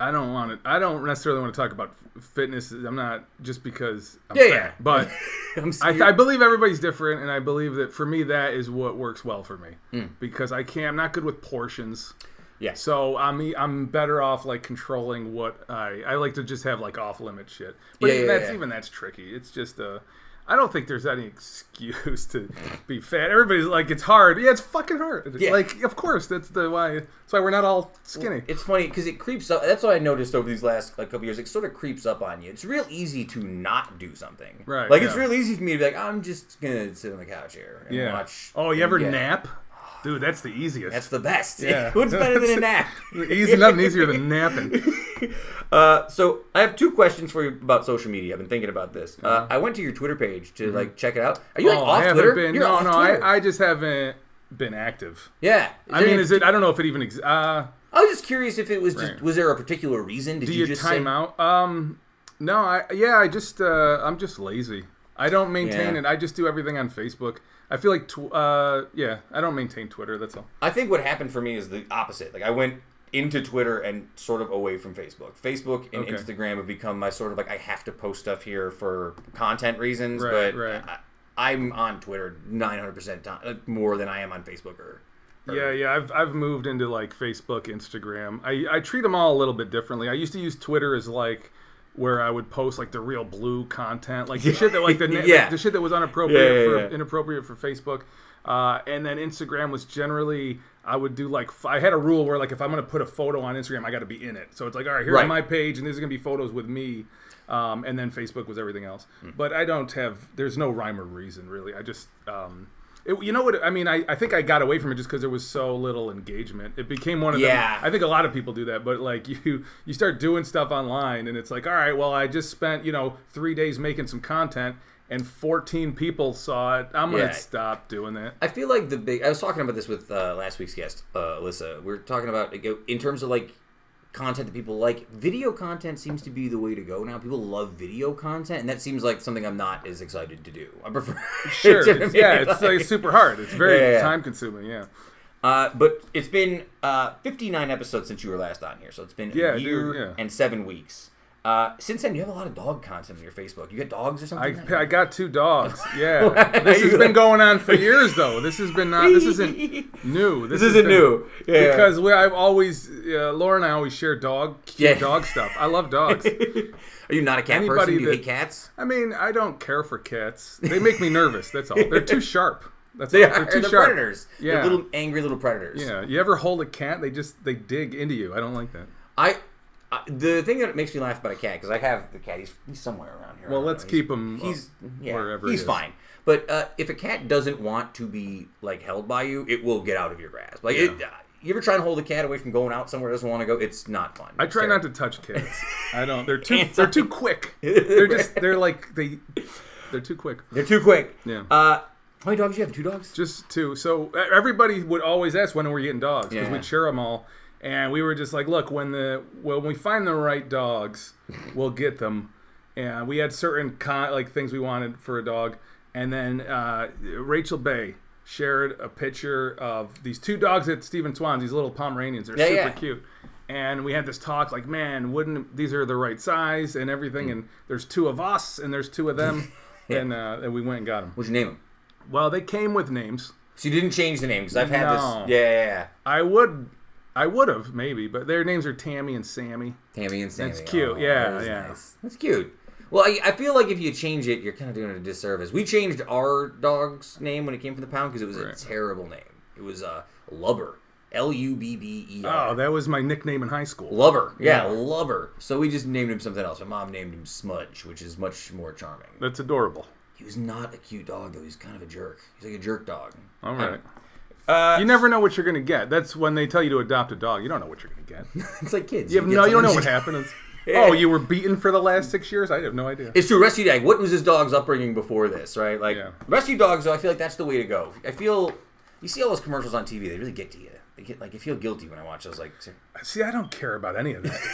I don't want to. I don't necessarily want to talk about fitness. I'm not just because I'm Yeah, fat, yeah. but. I'm I. I believe everybody's different, and I believe that for me, that is what works well for me Hmm. because I can't. I'm not good with portions. Yeah. So I'm I'm better off like controlling what I I like to just have like off limit shit. But Yeah, even yeah, that's yeah. even that's tricky. It's just uh I don't think there's any excuse to be fat. Everybody's like, it's hard. Yeah, it's fucking hard. Yeah. Like, of course, that's the why. That's why we're not all skinny. It's funny because it creeps up. That's what I noticed over these last like, couple years. It sort of creeps up on you. It's real easy to not do something. Right, Like it's real easy for me to be like, I'm just gonna sit on the couch here and yeah. watch. oh, you ever yeah. nap? Dude, that's the easiest. That's the best. Yeah. What's better than a nap? Easy, nothing easier than napping. Uh, so I have two questions for you about social media. I've been thinking about this. Uh, Uh-huh. I went to your Twitter page to like check it out. Are you like oh, off I haven't Twitter? been. You're no, off no. I, I just haven't been active. yeah. I mean, is it? I don't know if it even exists. Uh, I was just curious if it was just. Was there a particular reason? Did do you, you, just time say, out? Um, no, I yeah, I just uh, I'm just lazy. I don't maintain Yeah. it. I just do everything on Facebook. I feel like tw- uh, yeah, I don't maintain Twitter. That's all. I think what happened for me is the opposite. Like I went into Twitter and sort of away from Facebook. Facebook and Okay. Instagram have become my sort of like I have to post stuff here for content reasons. Right, but right. I, I'm on Twitter 900 percent more than I am on Facebook or. or- Yeah, yeah. I've, I've moved into like Facebook, Instagram. I, I treat them all a little bit differently. I used to use Twitter as like where I would post like the real blue content, like the shit that like the Yeah. the, shit that was inappropriate Yeah, yeah, for inappropriate for Facebook. Uh, and then Instagram was generally I would do like I had a rule where like if I'm gonna put a photo on Instagram, I got to be in it. So it's like all right, here's Right. my page, and these are gonna be photos with me. Um, and then Facebook was everything else. Hmm. But I don't have. There's no rhyme or reason really. I just. Um, it, you know what? I mean, I, I think I got away from it just because there was so little engagement. It became one of Yeah. them. I think a lot of people do that, but like you, you start doing stuff online, and it's like, all right, well, I just spent you know three days making some content, and 14 people saw it. I'm gonna stop doing that. I feel like the big. I was talking about this with uh, last week's guest, uh, Alyssa. We are talking about in terms of like content that people like. Video content seems to be the way to go now. People love video content, and that seems like something I'm not as excited to do. I prefer. Sure, Do you know it's, yeah, it's like super hard. It's very Yeah, yeah, yeah. time consuming. Yeah. Uh, but it's been uh, 59 episodes since you were last on here, so it's been Yeah, a dude, year yeah. and seven weeks. Uh, since then, you have a lot of dog content on your Facebook. You got dogs or something? I got two dogs. Yeah, this has been going on for years though. This has been not. This isn't new. This has isn't been- new. Yeah. Because we, I've always uh, Laura and I always share dog cute Yeah. dog stuff. I love dogs. Are you not a cat Anybody person? Do you that- hate cats? I mean, I don't care for cats. They make me nervous. That's all. They're too sharp. That's They all. They're too They're sharp. predators. Yeah. They're little angry little predators. Yeah. You ever hold a cat? They just they dig into you. I don't like that. I, The thing that makes me laugh about a cat because I have the cat. He's, he's somewhere around here. Well, let's know. keep him. uh, He's yeah, wherever he's he is. fine. But uh, if a cat doesn't want to be like held by you, it will get out of your grasp. Like, it, uh, you ever try and hold a cat away from going out somewhere it doesn't want to go? It's not fun. I try not to touch cats. I don't. They're too. They're too quick. They're just. They're like they. They're too quick. They're too quick. Yeah. Uh, how many dogs do you have? Two dogs. Just two. So everybody would always ask when we're getting dogs because Yeah. we'd share them all, and we were just like, look, when the when we find the right dogs, we'll get them. And we had certain con- like things we wanted for a dog, and then uh, Rachel Bay shared a picture of these two dogs at Stephen Swan's. These little Pomeranians. They're Yeah, super yeah. cute. And we had this talk like, man, wouldn't these are the right size and everything? And there's two of us, and there's two of them, and uh, and we went and got them. What'd you name them? Well, they came with names. So you didn't change the name because I've had No. this. Yeah, yeah, yeah. I would, I would have maybe, but their names are Tammy and Sammy. Tammy and Sammy. That's cute. Oh, Yeah, that yeah. nice. That's cute. Well, I, I feel like if you change it, you're kind of doing it a disservice. We changed our dog's name when it came from the pound because it was Right. a terrible name. It was uh, Lubber. L U B B E Oh, that was my nickname in high school. Lubber. Yeah, Yeah. Lubber. So we just named him something else. My mom named him Smudge, which is much more charming. That's adorable. He was not a cute dog, though. He's kind of a jerk. He's like a jerk dog. All right. Uh, You never know what you're gonna get. That's when they tell you to adopt a dog. You don't know what you're gonna get. it's like kids. You have get no, you don't know what happens. Oh, you were beaten for the last six years. I have no idea. It's true. Rescue dog. What was his dog's upbringing before this? Right, like Yeah. rescue dogs. Though I feel like that's the way to go. I feel you see all those commercials on TV. They really get to you. They get like I feel guilty when I watch those. Like See, I don't care about any of that.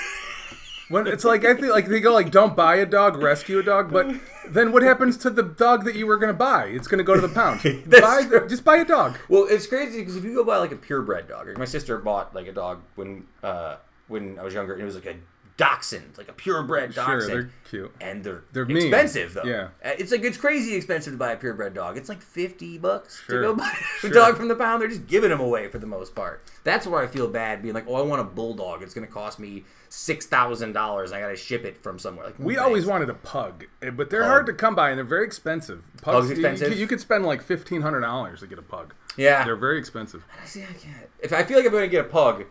When it's like I think like they go like, don't buy a dog, rescue a dog, but then what happens to the dog that you were gonna buy? It's gonna go to the pound. Buy, true. just buy a dog. Well, it's crazy because if you go buy like a purebred dog, like my sister bought like a dog when uh, when I was younger, and it was like a dachshund, like a purebred Sure, dachshund. they're cute. and they're, They're mean. expensive though. Yeah. Uh, it's like it's crazy expensive to buy a purebred dog. It's like fifty bucks Sure. to go buy a dog from the pound. They're just giving them away for the most part. That's where I feel bad being like, oh, I want a bulldog. It's going to cost me six thousand dollars. I got to ship it from somewhere. Like We thanks. always wanted a pug, eh, but they're Pug. hard to come by and they're very expensive. Pug's you- expensive? You, could- you could spend like fifteen hundred dollars to get a pug. Yeah. they're very expensive. I See, I can't. If I feel like I'm going to get a pug,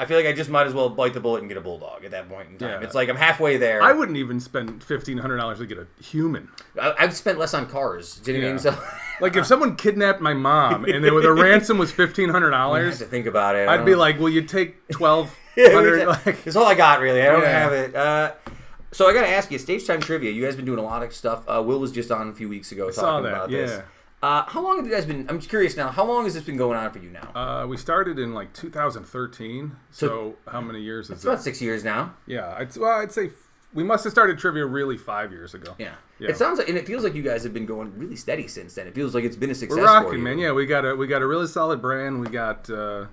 I feel like I just might as well bite the bullet and get a bulldog at that point in time. Yeah. It's like I'm halfway there. I wouldn't even spend fifteen hundred dollars to get a human. I, I've spent less on cars. Do you know what I Yeah. mean? So Like if someone kidnapped my mom and they, the ransom was fifteen hundred dollars, to think about it. I I'd be know. like, "Will you take twelve hundred? Like, That's all I got, really. I don't Yeah. have it. Uh, so I got to ask you, stage time trivia. You guys been doing a lot of stuff. Uh, Will was just on a few weeks ago talking saw that, about this. Uh, how long have you guys been? I'm curious now. How long has this been going on for you now? uh, we started in like 2013. So, how many years is it's about six years now. Yeah, I'd, well, I'd say f- we must have started trivia really five years ago. Yeah. Yeah. It sounds like, and it feels like you guys have been going really steady since then. It feels like it's been a success. We're for rocking, you. man. Yeah, we got a we got a really solid brand. We got uh,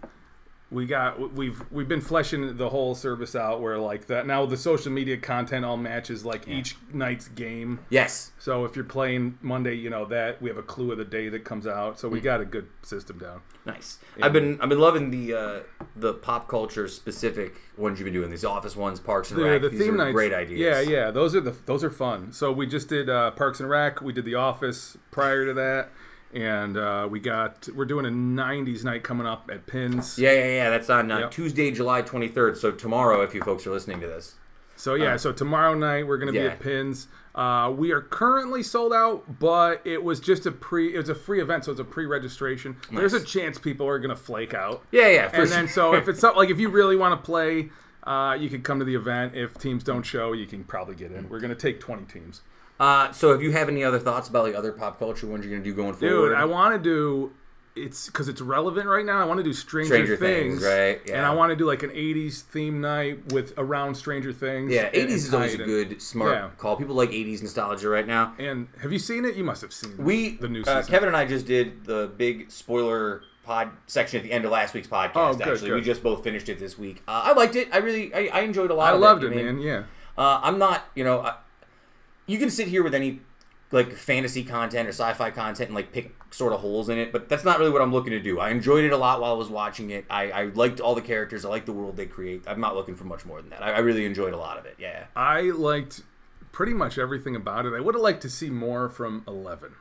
we got we've we've been fleshing the whole service out where like that now the social media content all matches like each night's game. Yes. So if you're playing Monday, you know that we have a clue of the day that comes out. So we got a good system down. Nice. I've been I've been loving the uh, the pop culture specific ones you've been doing. These Office ones, Parks and The, Rec. the These theme are nights, great ideas. Yeah, yeah, those are the those are fun. So we just did uh, Parks and Rec. We did The Office prior to that, and uh, we got we're doing a '90s night coming up at Pins. Yeah, yeah, yeah. That's on uh, Yep. Tuesday, July 23rd. So tomorrow, if you folks are listening to this. So yeah, so tomorrow night we're gonna be at Pins. Uh, we are currently sold out, but it was just a pre. It was a free event, so it's a pre-registration. There's a chance people are gonna flake out. Yeah, yeah. For and sure. then so if it's something like if you really want to play, uh, you can come to the event. If teams don't show, you can probably get in. We're gonna take 20 teams. Uh, so, if you have any other thoughts about like other pop culture ones you're gonna do going forward? Dude, I want to do. It's because it's relevant right now. I want to do Stranger, Stranger Things, right? And I want to do like an '80s theme night with around Stranger Things. yeah, and- 80s is always a tie it in. good, smart Yeah. call. People like 80s nostalgia right now. And have you seen it? You must have seen. We, the new uh, season. Kevin and I just did the big spoiler pod section at the end of last week's podcast. Oh, good, actually, we just both finished it this week. Uh, I liked it. I really, I, I enjoyed a lot. I of loved it, it, man. Yeah. Uh, I'm not, you know, I, you can sit here with any like fantasy content or sci-fi content and like pick sort of holes in it, but that's not really what I'm looking to do. I enjoyed it a lot while I was watching it. I, I liked all the characters. I liked the world they create. I'm not looking for much more than that. I, I really enjoyed a lot of it. Yeah. I liked pretty much everything about it. I would have liked to see more from Eleven.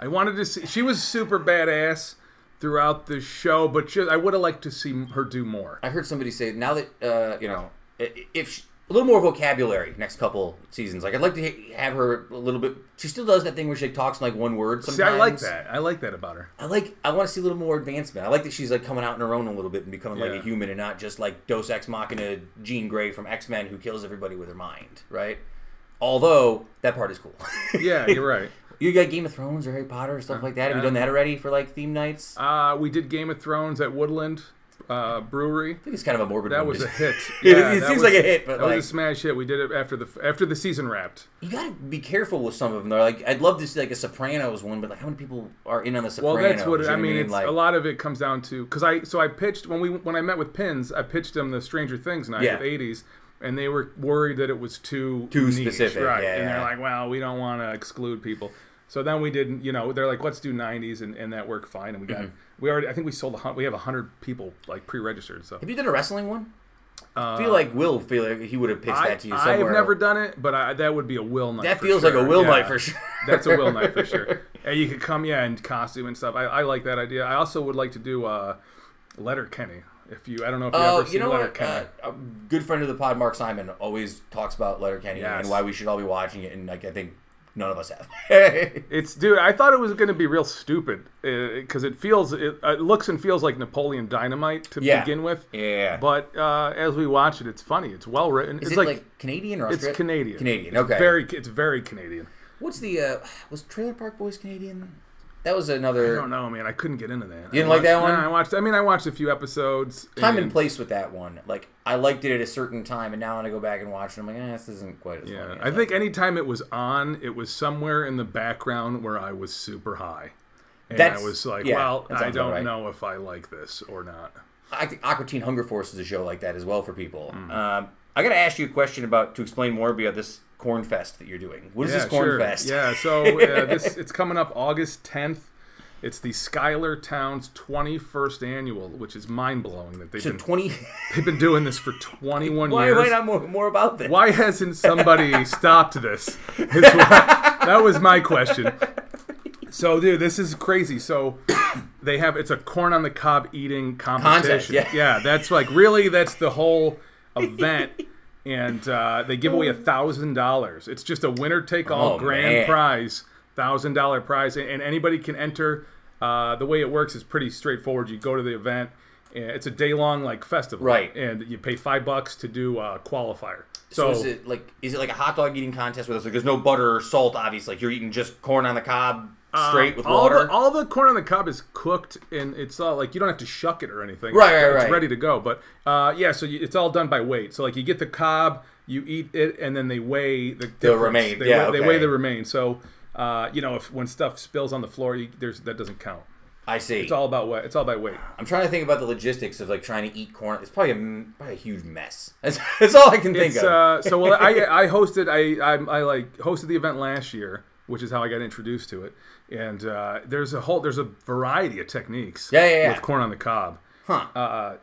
I wanted to see. She was super badass throughout the show, but just, I would have liked to see her do more. I heard somebody say now that uh, you know if she, a little more vocabulary next couple seasons. Like I'd like to ha- have her a little bit. She still does that thing where she like, talks in like one word. Sometimes See, I like that. I like that about her. I like. I want to see a little more advancement. I like that she's like coming out on her own a little bit and becoming like a human and not just like Deus Ex Machina Jean Grey from X Men who kills everybody with her mind, right? Although that part is cool. Yeah, you're right. you got Game of Thrones or Harry Potter or stuff like that. Have you done that already for like theme nights? Uh, we did Game of Thrones at Woodland uh, Brewery. I think it's kind of a morbid. That one was a hit. It- Yeah, it that seems was- like a hit, but that like was a smash hit. We did it after the after the season wrapped. you gotta be careful with some of them. They're like I'd love to see like a Sopranos one, but like how many people are in on the Sopranos? Well, that's what You I know mean. It's Like, a lot of it comes down to because I so I pitched when we when I met with Pins, I pitched them the Stranger Things night Yeah. with '80s, and they were worried that it was too Too niche, specific, right? yeah, and yeah. they're like, well, we don't want to exclude people. So then we didn't, you know, they're like, let's do '90s, and, and that worked fine. And we got Mm-hmm. we already I think we sold a hun- we have a hundred people like pre-registered. So have you done a wrestling one? I feel like Will feel like he would have pitched Uh, I, that to you somewhere. I've never done it, but I, that would be a Will night. That feels like a. Will Yeah. night for sure. That's a Will night for sure. And you could come, yeah, and costume and stuff. I, I like that idea. I also would like to do uh, Letter Kenny. If you, I don't know if you Oh, ever you seen know Letter what? Kenny. Uh, a good friend of the pod, Mark Simon, always talks about Letterkenny Yes. and why we should all be watching it, and like I think none of us have. It's dude. I thought it was going to be real stupid because it feels, it, it looks and feels like Napoleon Dynamite to Yeah. begin with. yeah. But uh, as we watch it, it's funny. It's well written. Is it's it like, like, Canadian or it's Australian? Canadian. Canadian. It's Okay. Very. It's very Canadian. What's the uh, was Trailer Park Boys Canadian? That was another I don't know, man. I couldn't get into that. You didn't I like that one? Nah, I watched. I mean, I watched a few episodes. time and place with that one. Like I liked it at a certain time, and now when I go back and watch it, I'm like, eh, this isn't quite as Yeah, funny. I think anytime it was on, it was somewhere in the background where I was super high. And That's- I was like, yeah, well, I don't right. know if I like this or not. I think Aqua Teen Hunger Force is a show like that as well for people. Mm. Um, I got to ask you a question about to explain more about this corn fest that you're doing. What is yeah, this corn sure. fest? Yeah, so uh, this it's coming up August 10th. It's the Schuyler Towns 21st annual, which is mind blowing that they've So been 20. they've been doing this for 21 Why years. I not more, more about this? Why hasn't somebody stopped this? Is what- that was my question. So, dude, this is crazy. So, they have it's a corn on the cob eating competition. Contest, yeah. that's like really that's the whole event, and uh, they give away a thousand dollars. It's just a winner take all Oh, grand man. prize, thousand dollar prize, and, and anybody can enter. Uh, the way it works is pretty straightforward. You go to the event. and It's a day long like festival, Right. And you pay five bucks to do a qualifier. So, So, is it like is it like a hot dog eating contest where there's, like, there's no butter or salt? Obviously, like you're eating just corn on the cob straight with Uh, all water. The, all the corn on the cob is cooked, and it's all like you don't have to shuck it or anything. Right, right, It's right. ready to go. But uh, yeah, so you, it's all done by weight. So like you get the cob, you eat it, and then they weigh the difference. remain, They, yeah, weigh, they weigh the remain. So uh, you know, if when stuff spills on the floor, you, there's that doesn't count. I see. It's all about weight. It's all by weight. I'm trying to think about the logistics of like trying to eat corn. It's probably a probably a huge mess. That's, that's all I can think It's of. uh, so well. I I hosted I, I I like hosted the event last year, which is how I got introduced to it. And uh, there's a whole there's a variety of techniques. Yeah, yeah, yeah. With corn on the cob. huh? uh,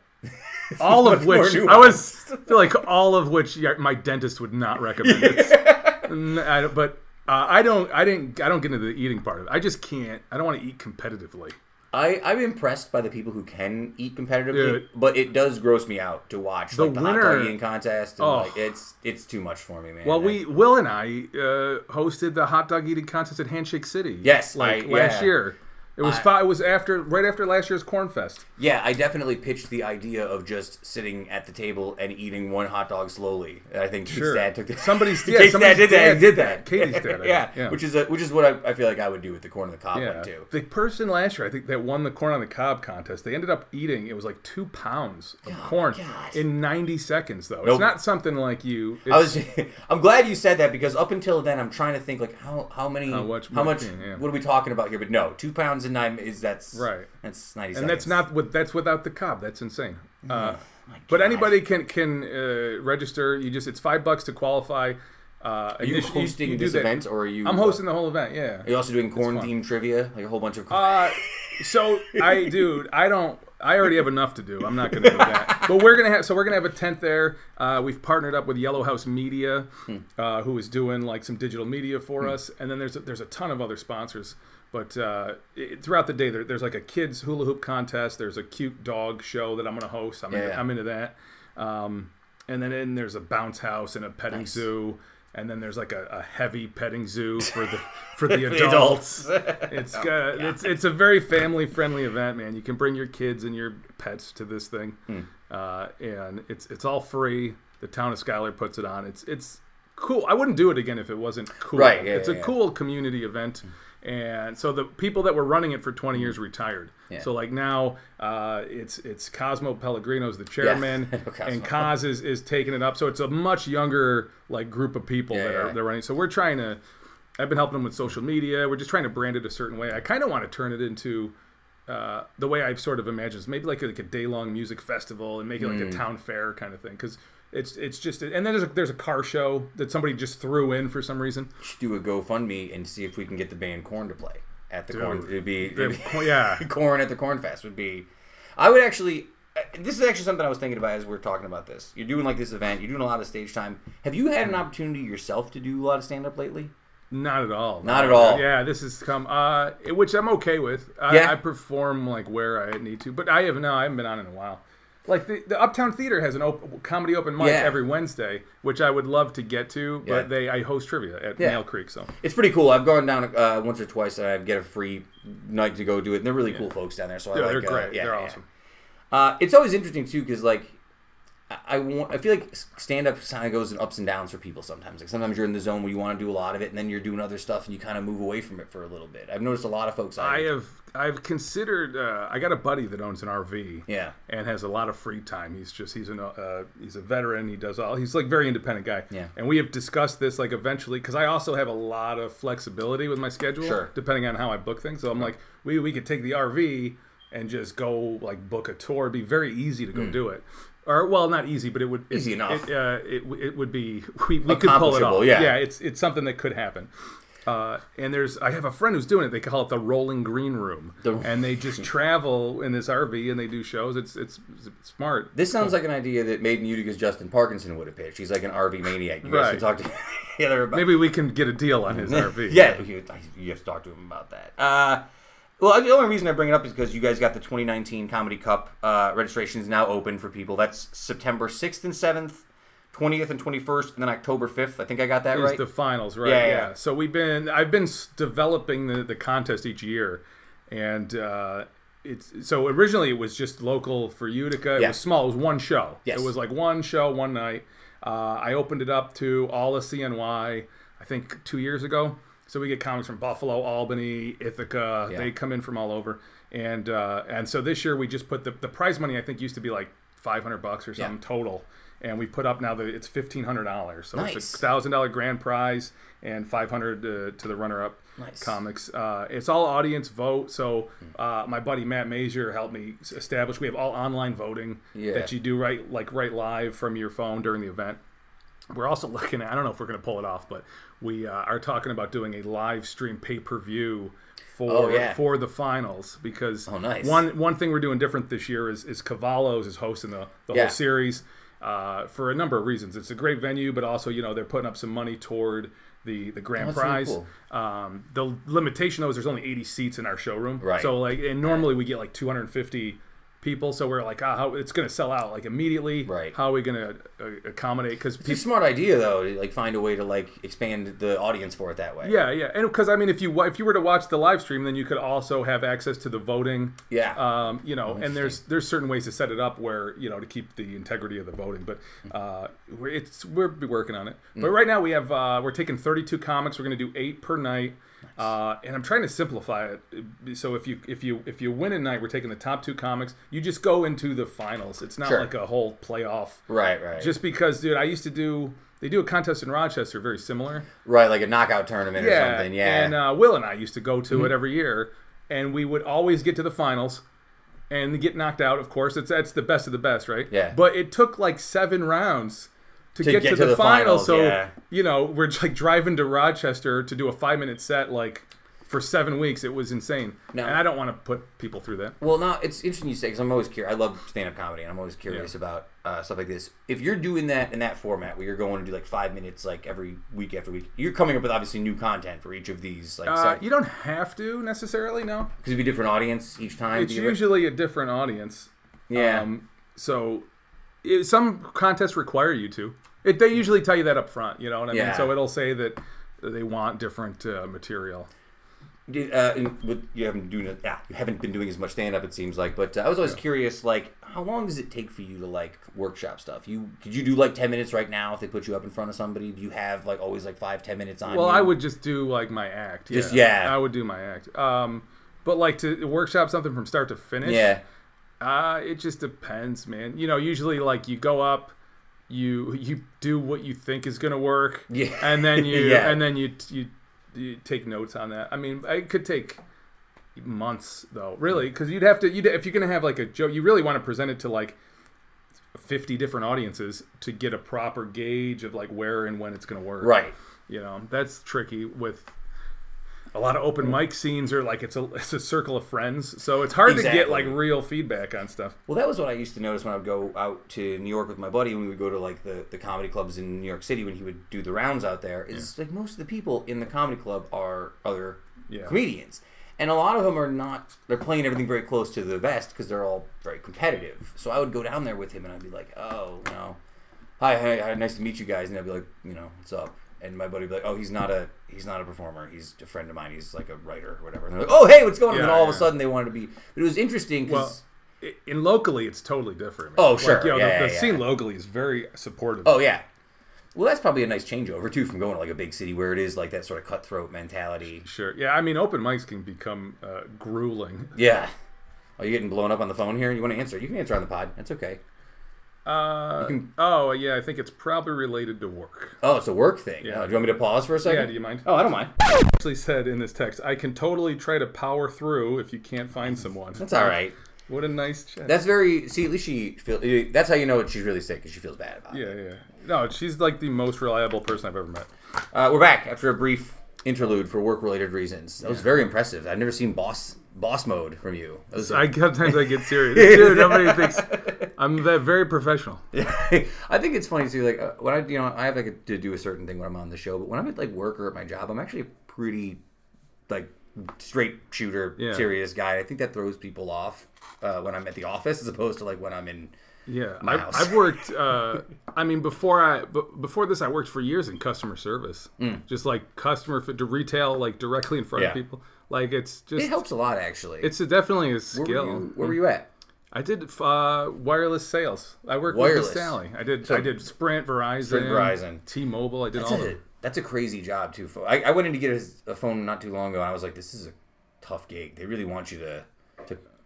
all of which. I was feel like all of which my dentist would not recommend. I but uh, I don't. I didn't. I don't get into the eating part of it. I just can't. I don't want to eat competitively. I I'm impressed by the people who can eat competitively, Dude. but it does gross me out to watch The like the hot winner- dog eating contest. And, Oh. like it's it's too much for me, man. Well, we Will and I uh, hosted the hot dog eating contest at Handshake City. Yes, like I- last yeah. year. It was I- fi- It was after right after last year's Corn Fest. yeah, I definitely pitched the idea of just sitting at the table and eating one hot dog slowly. And I think Kate's Sure. dad took the Somebody's- yeah, Kate's somebody's dad did that. did that. Katie's dad, yeah, yeah. which is a, which is what I, I feel like I would do with the corn on the cob Yeah, one too. the person last year I think that won the corn on the cob contest. They ended up eating it was like two pounds of oh corn God. in ninety seconds though. Nope. It's not something like you. I was. I'm glad you said that because up until then, I'm trying to think like how how many How much- how much yeah. what are we talking about here? But no, two pounds and is that's Right. That's ninety. and that's not with that's without the cob. That's insane. Uh, My but anybody can can uh, register. You just it's five bucks to qualify. Uh, Are you hosting this event or are you? I'm hosting the whole event. Yeah. Are you also doing corn themed trivia, like a whole bunch of? Uh, so I, dude, I don't. I already have enough to do. I'm not going to do that. But we're gonna have. So we're gonna have a tent there. Uh, we've partnered up with Yellow House Media, Hmm. uh, who is doing like some digital media for us. And then there's a, there's a ton of other sponsors. But uh, it, throughout the day, there, there's like a kids hula hoop contest. There's a cute dog show that I'm going to host. I'm, into, Yeah. I'm into that. Um, and then and there's a bounce house and a petting Nice. zoo. And then there's like a, a heavy petting zoo for the for the the adults. adults. It's Oh, uh, it's it's a very family friendly event, man. You can bring your kids and your pets to this thing, Hmm. uh, and it's it's all free. The town of Schuyler puts it on. It's it's cool. I wouldn't do it again if it wasn't cool. Right, yeah, it's yeah, a yeah. cool community event. And so the people that were running it for 20 years retired. Yeah. So like now, uh, it's it's Cosmo Pellegrino's the chairman, know Cosmo. and Cos is, is taking it up. So it's a much younger like group of people Yeah, that are they're running. So we're trying to. I've been helping them with social media. We're just trying to brand it a certain way. I kind of want to turn it into uh, the way I've sort of imagined, maybe like a, like a day long music festival and make it like Hmm. a town fair kind of thing. Because it's it's just and then there's a, there's a car show that somebody just threw in for some reason. Should do a GoFundMe and see if we can get the band Korn to play at the corn. It'd be, it'd be yeah, Korn at the corn fest would be. I would actually. uh, This is actually something I was thinking about as we are talking about this. You're doing like this event. You're doing a lot of stage time. Have you had an opportunity yourself to do a lot of stand up lately? not at all. Not at all. Yeah, this has come, uh, which I'm okay with. I, Yeah. I perform like where I need to, but I have no, I haven't been on in a while. Like the, the Uptown Theater has an op- comedy open mic Yeah. every Wednesday, which I would love to get to, but Yeah. they I host trivia at Yeah. Nail Creek, so It's pretty cool. I've gone down uh, once or twice and I get a free night to go do it. And they're really cool folks down there. So I yeah, like. they're uh, great. yeah, they're yeah. awesome. Uh, it's always interesting too because like I, I want. I feel like stand up kind of goes in ups and downs for people sometimes. Like sometimes you're in the zone where you want to do a lot of it, and then you're doing other stuff, and you kind of move away from it for a little bit. I've noticed a lot of folks. I have I've considered. Uh, I got a buddy that owns an RV. Yeah. And has a lot of free time. He's just he's an uh, he's a veteran. He does all. He's like very independent guy. Yeah. And we have discussed this like eventually because I also have a lot of flexibility with my schedule. Sure. Depending on how I book things. So I'm like we we could take the RV and just go like book a tour. It'd be very easy to go Hmm. do it. Or well, not easy, but it would it- Easy enough. It, uh, it, it would be we, we could pull it off. yeah. yeah, it's it's something that could happen. Uh, and there's I have a friend who's doing it. They call it the Rolling Green Room, The- and they just travel in this RV and they do shows. It's it's, it's smart. This sounds like an idea that Made in Utica's Justin Parkinson would have pitched. He's like an RV maniac. You guys Right. can talk about. Maybe we can get a deal on his RV. yeah, you, you have to talk to him about that. Uh, well, the only reason I bring it up is because you guys got the 2019 Comedy Cup uh, registration is now open for people. That's September 6th and 7th, 20th and 21st, and then October 5th. I think I got that is right. the finals, right? Yeah, Yeah, yeah. So we've been, I've been developing the, the contest each year, and uh, it's so originally it was just local for Utica. It Yeah. was small. It was one show. Yes. It was like one show, one night. Uh, I opened it up to all of CNY. I think two years ago. So we get comics from Buffalo, Albany, Ithaca. Yeah. They come in from all over, and uh, and so this year we just put the the prize money. I think used to be like five hundred bucks or something Yeah. total, and we put up now that it's fifteen hundred dollars. So Nice. it's a thousand dollar grand prize and five hundred uh, to the runner up Nice. comics. Uh, it's all audience vote. So uh, my buddy Matt Mazier helped me establish. We have all online voting Yeah. that you do right like right live from your phone during the event. We're also looking at. I don't know if we're going to pull it off, but we uh, are talking about doing a live stream pay per view. For, Oh, yeah. for the finals because Oh, nice. one one thing we're doing different this year is is Cavallo's is hosting the, the Yeah. whole series uh, for a number of reasons. It's a great venue, but also you know they're putting up some money toward the the grand Oh, that's really prize. Um, the limitation though is there's only 80 seats in our showroom, Right. So like, and normally we get like 250 people, so we're like, ah, how it's going to sell out like immediately. Right. How are we going to uh, accommodate? Because it's a smart idea though, to like find a way to like expand the audience for it that way. yeah, yeah, and because I mean, if you if you were to watch the live stream, then you could also have access to the voting. Yeah. Um, you know, and there's there's certain ways to set it up where you know to keep the integrity of the voting, but uh, we're, it's we're be working on it. But right now we have uh, we're taking 32 comics. We're going to do eight per night. Uh, and I'm trying to simplify it. So if you if you if you win a night, we're taking the top two comics. You just go into the finals. It's not Sure. like a whole playoff. Right, right. Just because, dude, I used to do. They do a contest in Rochester, very similar. right, like a knockout tournament or something. Yeah. And uh, Will and I used to go to it every year, and we would always get to the finals and get knocked out. Of course, it's that's the best of the best, right? Yeah. But it took like seven rounds to, get, to, the, the finals. finals, So yeah. you know, we're like driving to Rochester to do a five minute set, like for seven weeks. It was insane, No. and I don't want to put people through that. Well, now it's interesting you say because I'm always curious. I love stand-up comedy, and I'm always curious Yeah. about uh, stuff like this. If you're doing that in that format, where you're going to do like five minutes, like every week after week, you're coming up with obviously new content for each of these. Like, Uh, you don't have to necessarily, no. because it'd be a different audience each time. It's usually a different audience. yeah. Um, so it, some contests require you to. It, they usually tell you that up front. You know what I Yeah. mean? So it'll say that they want different uh, material. Uh, with, you haven't doing. Yeah, you haven't been doing as much stand-up. It seems like, but uh, I was always curious. Like, how long does it take for you to like workshop stuff? You could you do like ten minutes right now if they put you up in front of somebody? Do you have like always like five ten minutes on? Well, you? I would just do like my act. Just- yeah, yeah. I would do my act. Um, but like to workshop something from start to finish. Yeah. Uh, it just depends, man. You know, usually like you go up, you you do what you think is gonna work, Yeah. and then you Yeah. and then you, you you take notes on that. I mean, it could take months though, really, because you'd have to you if you're gonna have like a joke, you really want to present it to like. 50 different audiences to get a proper gauge of like where and when it's going to work. Right. You know, that's tricky with a lot of open mic scenes are like it's a it's a circle of friends. So it's hard to get like real feedback on stuff. Well, that was what I used to notice when I would go out to New York with my buddy when we would go to like the, the comedy clubs in New York City when he would do the rounds out there. Is like most of the people in the comedy club are other Yeah. comedians, and a lot of them are not. They're playing everything very close to the vest because they're all very competitive. So I would go down there with him and I'd be like, oh, you know, hi, hi, hi, nice to meet you guys, and I'd be like, you know, what's up? And my buddy would be like, oh, he's not a he's not a performer. He's a friend of mine. He's like a writer or whatever. And they're like, oh, hey, what's going on? and Yeah, then all of a sudden they wanted to be. But it was interesting because. i- in locally, it's totally different. Oh, sure. you know, Yeah, the, the yeah, scene yeah. locally is very supportive. Oh yeah. Well, that's probably a nice changeover too from going to like a big city where it is like that sort of cutthroat mentality. Sure. Yeah, I mean, open mics can become uh, grueling. Yeah. Are you getting blown up on the phone here? You want to answer? You can answer on the pod. That's okay. Uh, can- oh, yeah, I think it's probably related to work. Oh, it's a work thing. Yeah. Oh, do you want me to pause for a second? Yeah, do you mind? Oh, I don't mind. Actually said in this text, I can totally try to power through if you can't find someone. That's all right. What a nice chat. That's very. See, at least she feels. That's how you know she's really sick because she feels bad about it. yeah, yeah. No, she's like the most reliable person I've ever met. Uh, we're back after a brief interlude for work-related reasons. That was very impressive. I've never seen boss boss mode from you. I sometimes I get serious, dude. Nobody thinks I'm that very professional. I think it's funny too. Like uh, when I, you know, I have like to do a certain thing when I'm on the show, but when I'm at like work or at my job, I'm actually a pretty like straight shooter, Yeah. serious guy. I think that throws people off uh, when I'm at the office as opposed to like when I'm in. Yeah, My I've, house. I've worked. Uh, I mean, before I b- before this, I worked for years in customer service, just like customer to retail, like directly in front Mm. Yeah. of people. Like it's just It helps a lot actually. It's a, definitely a where skill. Were you, where were you at? I did uh, wireless sales. I worked Wireless. with Sally. I did. So- I did Sprint, Verizon, Sprint, Verizon. T-Mobile. I did That's all of a, that's a crazy job too. I, I went in to get a, a phone not too long ago, and I was like, "This is a tough gig. They really want you to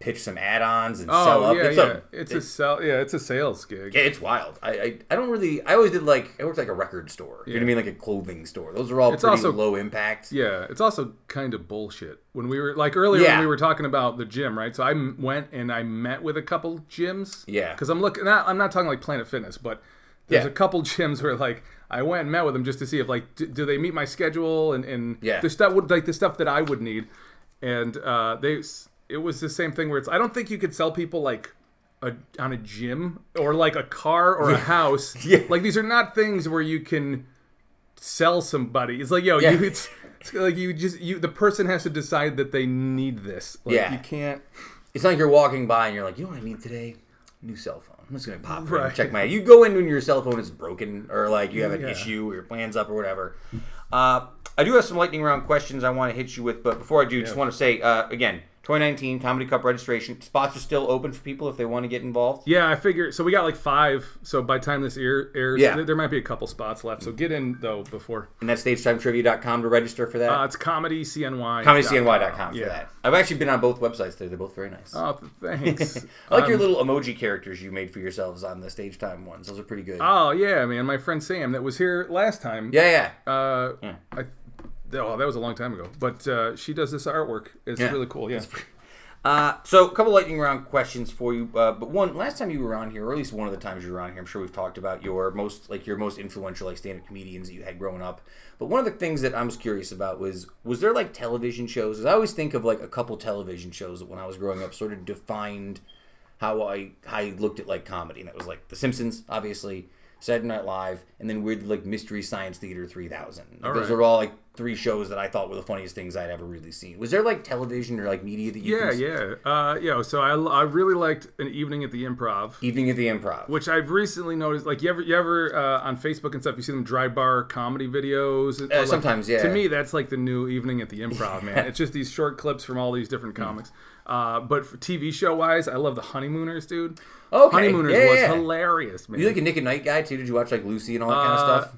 pitch some add-ons and sell Oh up. yeah, it's yeah. a, it's it- a sell. Yeah, it's a sales gig. Yeah, it's wild. I, I I don't really. I always did like I worked like a record store. You know what I mean? Like a clothing store. Those are all It's pretty also- low impact. Yeah, it's also kind of bullshit. When we were like earlier Yeah. when we were talking about the gym, right? So I m- went and I met with a couple gyms. Yeah. Because I'm looking. Not, I'm not talking like Planet Fitness, but there's Yeah. a couple gyms where like I went and met with them just to see if like do, do they meet my schedule and and Yeah. the stuff would like the stuff that I would need, and uh, they it was the same thing where it's I don't think you could sell people like. A, on a gym or like a car or a house Yeah. like these are not things where you can sell somebody. It's like, yo, Yeah. you, it's, it's like you just you. The person has to decide that they need this. Like, Yeah. you can't. It's not like you're walking by and you're like, you know what I need today? New cell phone. I'm just gonna pop in and Right. check my. You go in when your cell phone is broken or like you have an Yeah. issue or your plan's up or whatever. Uh, I do have some lightning round questions I want to hit you with, but before I do, just want to say uh, again, 2019 Comedy Cup registration spots are still open for people if they want to get involved. Yeah, I figure. So we got like five. So by time this air, airs, Yeah. there, there might be a couple spots left. So get in though before. And that's stagetimetrivia.com to register for that. Uh, it's comedy cny. ComedyCNY.com for Yeah. that. I've actually been on both websites. They're, they're both very nice. Oh, thanks. I like your Um, little emoji characters you made for yourselves on the stage time ones. Those are pretty good. Oh yeah, man. My friend Sam that was here last time. yeah, yeah. Uh, Yeah. I, oh, that was a long time ago. But uh, she does this artwork. It's Yeah. really cool. Yeah. Uh, so, a couple lightning round questions for you. Uh, but one, last time you were on here, or at least one of the times you were on here, I'm sure we've talked about your most like your most influential like stand-up comedians that you had growing up. But one of the things that I was curious about was was there like television shows? 'Cause I always think of like a couple television shows that when I was growing up sort of defined how I how I looked at like comedy, and that was like The Simpsons, obviously. Saturday Night Live, and then weird like Mystery Science Theater 3000. Like, those right. are all like three shows that I thought were the funniest things I'd ever really seen. Was there like television or like media that you Yeah, yeah. Uh, yeah. So I, I really liked an evening at the Improv. Evening at the Improv. which I've recently noticed. Like you ever, you ever uh, on Facebook and stuff, you see them dry bar comedy videos. Or, like, sometimes, yeah. To me, that's like the new evening at the Improv, man. It's just these short clips from all these different Mm. comics. Uh, but for TV show wise, I love the Honeymooners, dude. Okay, Honeymooners yeah, was yeah. hilarious, man. you like a Nick at Night guy too? Did you watch like Lucy and all that kind of Uh, stuff?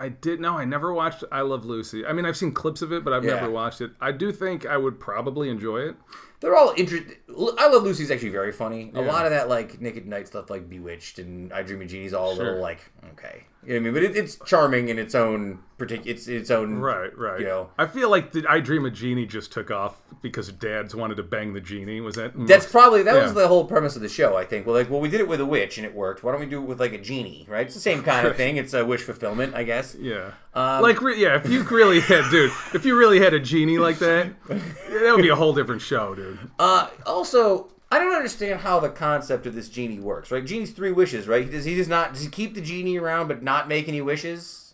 I did no, I never watched I Love Lucy. I mean, I've seen clips of it, but I've Yeah. never watched it. I do think I would probably enjoy it. They're all interesting. I Love Lucy's actually very funny. A lot of that like Nick at Night stuff, like Bewitched and I Dream of Jeannie's, all a Sure. little like okay, you know what I mean? But it, it's charming in its own particular. It's its own Right, right. You know. I feel like the I Dream a Genie just took off because dads wanted to bang the genie. Was that That's probably that was the whole premise of the show. I think. Well, like, well, we did it with a witch and it worked. Why don't we do it with like a genie? Right? It's the same kind of thing. It's a wish fulfillment, I guess. Yeah. Um, like, re- yeah, if you really had, dude, if you really had a genie like that, that would be a whole different show, dude. Uh, also, I don't understand how the concept of this genie works. Right? Genie's three wishes. Right? Does he just not? Does he keep the genie around but not make any wishes?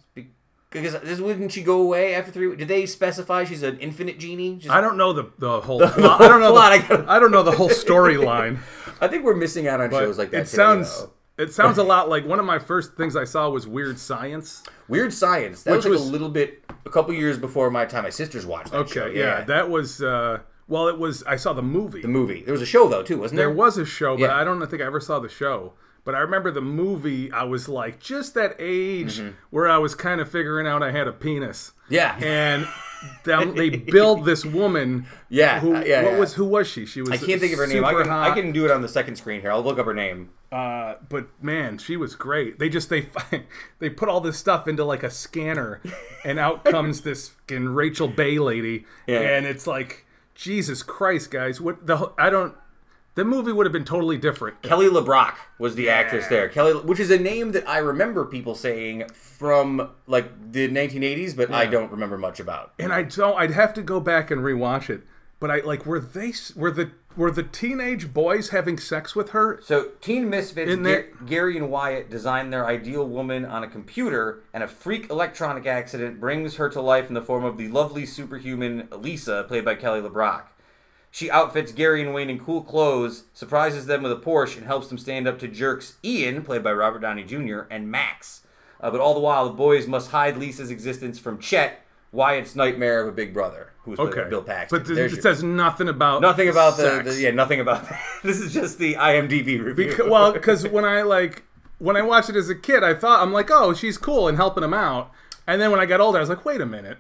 Because this, wouldn't she go away after three? Did they specify she's an infinite genie? Just, I don't know the the whole. plot. I don't know. plot, I The, gotta- I don't know the whole storyline. I think we're missing out on But shows like that. it today, sounds. though. It sounds a lot like one of my first things I saw was Weird Science. Weird Science. That Which was, like was- a little bit a couple years before my time. My sisters watched that Okay, show. yeah, that was. uh Well, it was. I saw the movie. the movie. There was a show though too, wasn't there? There was a show, but Yeah. I don't think I ever saw the show. But I remember the movie. I was like just that age Mm-hmm. where I was kind of figuring out I had a penis. Yeah. and them, they build this woman. Yeah, who uh, yeah, what yeah. was who was she? She was. I can't think of her name. I can. I can do it on the second screen here. I'll look up her name. Uh, but man, she was great. They just they they put all this stuff into like a scanner, and out comes this fucking Rachel Bay lady, Yeah. and it's like Jesus Christ, guys! What the? I don't. the movie would have been totally different. Kelly LeBrock was the actress there. Kelly, which is a name that I remember people saying from like the 1980s, but I don't remember much about. And I don't. I'd have to go back and rewatch it. But I like were they were the were the teenage boys having sex with her? So, Teen Misfits, In Gary and Wyatt designed their ideal woman on a computer, and a freak electronic accident brings her to life in the form of the lovely superhuman Lisa, played by Kelly LeBrock. She outfits Gary and Wayne in cool clothes, surprises them with a Porsche, and helps them stand up to jerks Ian, played by Robert Downey Jr., and Max. Uh, but all the while, the boys must hide Lisa's existence from Chet, Wyatt's nightmare of a big brother, who was played Okay, Bill Paxton. but th- it says nothing about nothing about the, the yeah, nothing about this is just the IMDb review. Because, well, because when I like when I watched it as a kid, I thought I'm like, oh, she's cool and helping him out. And then when I got older, I was like, wait a minute.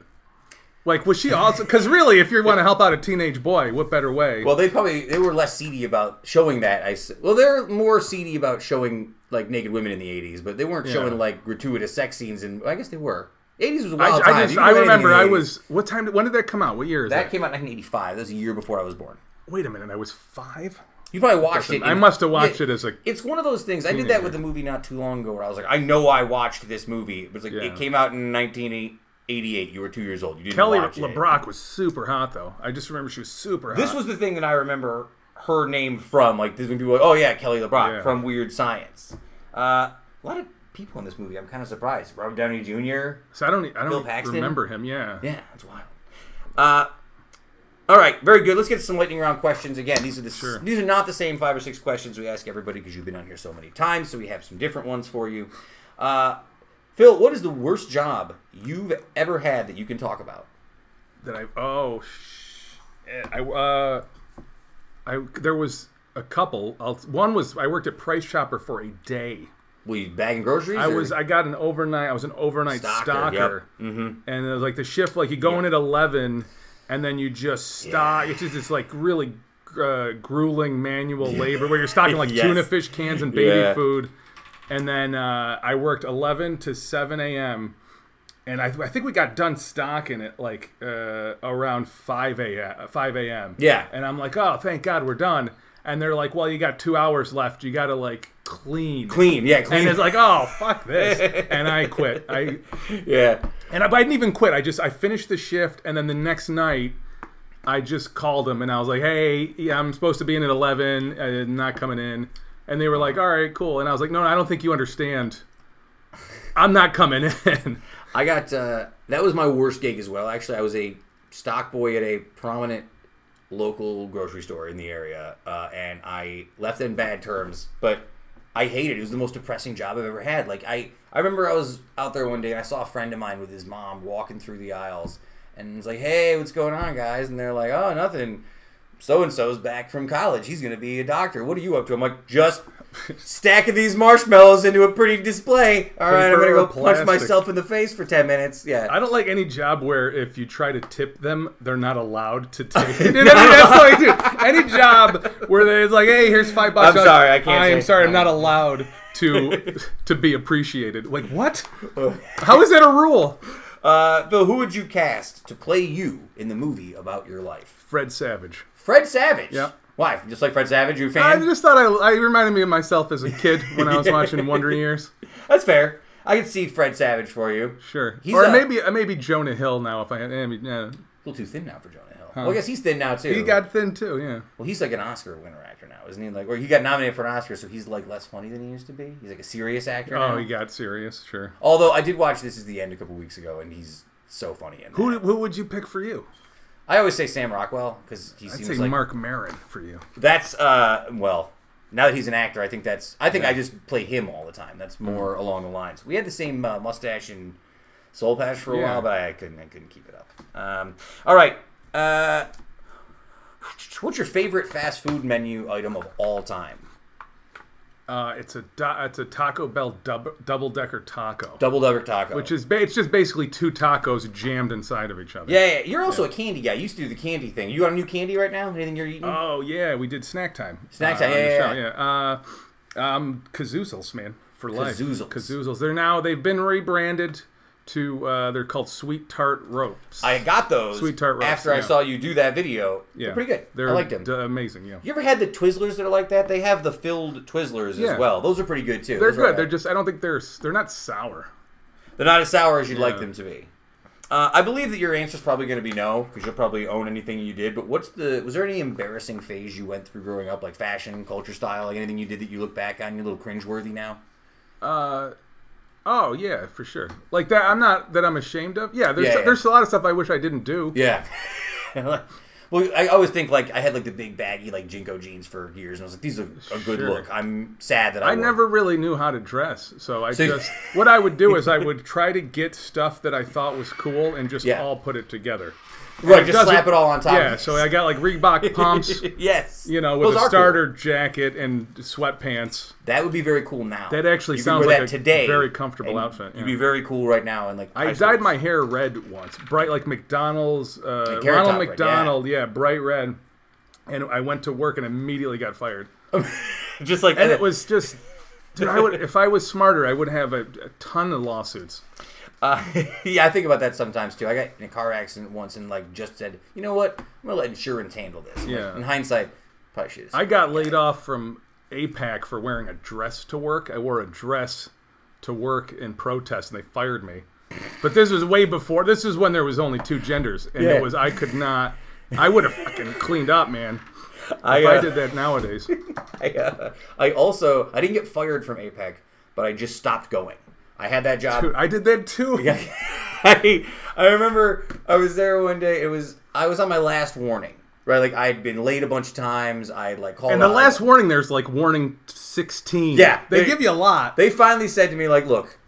Like, was she also? Because really, if you want to help out a teenage boy, what better way? Well, they probably they were less seedy about showing that. I well, they're more seedy about showing like naked women in the '80s, but they weren't showing like gratuitous sex scenes. And I guess they were. '80s was a I, wild I time. just I remember I was what time? When did that come out? What year is that that? came out in 1985. That was a year before I was born. Wait a minute, I was five. You probably watched it. I must have watched Yeah, it as a. It's one of those things. I did that with a movie not too long ago, where I was like, I know I watched this movie. But it's like Yeah. it came out in 1988. You were two years old. You didn't Kelly watch it. LeBrock was super hot though. I just remember she was super hot. This was the thing that I remember her name from. Like, this when people were like, oh yeah, Kelly LeBrock Yeah. from Weird Science. Uh, a lot of people in this movie. I'm kind of surprised. Robert Downey Jr. so I don't I don't remember him. Yeah. Yeah, that's wild. Uh, all right, very good. Let's get to some lightning round questions. Again, these are the Sure. these are not the same five or six questions we ask everybody because you've been on here so many times. So we have some different ones for you. Uh, Phil, what is the worst job you've ever had that you can talk about? that I oh I uh I there was a couple. I'll, one was I worked at Price Chopper for a day. Were you bagging groceries? I or- was I got an overnight. I was an overnight Stocker, stalker, yep. Mhm. and it was like the shift. Like you go in at eleven, and then you just stock. Yeah. It's just this like really uh, grueling manual labor where you're stocking like Yes. tuna fish cans and baby Yeah. food. And then uh, I worked eleven to seven a.m. And I, I think we got done stocking it like uh, around five a.m. Five a.m. Yeah. And I'm like, oh, thank God we're done. And they're like, well, you got two hours left. You got to like clean. clean. Yeah, clean. And it's like, oh, fuck this. and I quit. I yeah. and I, but I didn't even quit. I just I finished the shift, and then the next night, I just called them and I was like, hey, yeah, I'm supposed to be in at eleven. I'm not coming in. And they were like, all right, cool. And I was like, no, no I don't think you understand. I'm not coming in. I got uh, that was my worst gig as well. Actually, I was a stock boy at a prominent local grocery store in the area, uh, and I left in bad terms. But I hated it. It was the most depressing job I've ever had. Like I, I remember I was out there one day and I saw a friend of mine with his mom walking through the aisles, and it's like, "Hey, what's going on, guys?" And they're like, "Oh, nothing." So and so's back from college. He's gonna be a doctor. What are you up to? I'm like, just stacking these marshmallows into a pretty display. All right, I'm gonna go or punch myself in the face for ten minutes. Yeah. I don't like any job where if you try to tip them, they're not allowed to take it. You know, that's what I do. Any job where they're like, "Hey, here's five bucks." I'm sorry, I can't I am say- sorry, I'm not allowed to to be appreciated. Like what? How is that a rule? Uh, Phil, who would you cast to play you in the movie about your life? Fred Savage. Fred Savage. Yeah. Why? Just like Fred Savage, you a fan? I just thought I, I reminded me of myself as a kid when I was watching Wonder Years. That's fair. I can see Fred Savage for you. Sure, He's or a- maybe uh, maybe Jonah Hill now. If I had, I mean, yeah. A little too thin now for Jonah Hill. Well, I guess he's thin now too. he got thin too. Yeah, Well, he's like an Oscar winner actor now, isn't he? Like, or he got nominated for an Oscar, so he's like less funny than he used to be. He's like a serious actor now. oh, he got serious. Sure. Although I did watch This Is the End a couple weeks ago, and he's so funny in that. Who who would you pick for you? I always say Sam Rockwell because he I'd seems say like Mark Maron for you. That's uh well, now that he's an actor, I think that's I think I just play him all the time. That's more along the lines. We had the same uh, mustache and soul patch for a Yeah. while, but I couldn't I couldn't keep it up. Um, all right. Uh, what's your favorite fast food menu item of all time? Uh, it's a it's a Taco Bell dub- double decker taco, Double decker taco. which is ba- it's just basically two tacos jammed inside of each other. yeah, yeah. You're also a candy guy. You used to do the candy thing. You got a new candy right now? Anything you're eating? Oh yeah, we did snack time. Snack uh, time, on the yeah, yeah, yeah. Uh, um, Kazoozles, man, for life. Kazoozles. Kazoozles. They're now they've been rebranded to uh, they're called sweet tart ropes. I got those Sweet tart ropes, after I yeah. saw you do that video. yeah, They're pretty good. They're I liked them. d- amazing. Yeah, You ever had the Twizzlers that are like that? They have the filled Twizzlers Yeah. as well. Those are pretty good too. they're Those good. They're just I don't think they're they're not sour. They're not as sour as you'd like them to be. Uh, I believe that your answer is probably going to be no, because you'll probably own anything you did. But what's the? Was there any embarrassing phase you went through growing up, like fashion, culture, style, like anything you did that you look back on, you're a little cringeworthy now? Uh, oh yeah, for sure. Like that, I'm not that I'm ashamed of. Yeah, there's Yeah, yeah. there's a lot of stuff I wish I didn't do. Yeah. well, I always think like I had like the big baggy like JNCO jeans for years, and I was like, these are a good Sure. look. I'm sad that I, I wore never really knew how to dress, so I So- just what I would do is I would try to get stuff that I thought was cool and just Yeah. all put it together. Right, just slap it all on top. Yeah, so I got like Reebok pumps, yes, you know, with Those a are cool. starter jacket and sweatpants. That would be very cool now. That actually You sounds like a today. very comfortable outfit, You'd yeah. be very cool right now, and like I dyed my hair red once, bright like McDonald's, uh, Ronald red, McDonald, yeah. bright red. And I went to work and immediately got fired. just like And that. it was just, dude, I would if I was smarter, I would have a, a ton of lawsuits. Uh, yeah, I think about that sometimes too. I got in a car accident once and like just said, you know what, I'm gonna let insurance handle this. Like, Yeah. in hindsight, probably should. I got laid off from APAC for wearing a dress to work. I wore a dress to work in protest, and they fired me. But this was way before. This is when there was only two genders, and Yeah. it was I could not. I would have fucking cleaned up, man. I, If uh, I did that nowadays. I, uh, I also I didn't get fired from APAC, but I just stopped going. I had that job. Dude, I did that too. Yeah. I I remember I was there one day. It was I was on my last warning. Right, like I'd been late a bunch of times. I'd like called. And the out. last warning, there's like warning 16. Yeah, They, they- give you a lot. They finally said to me, like, look,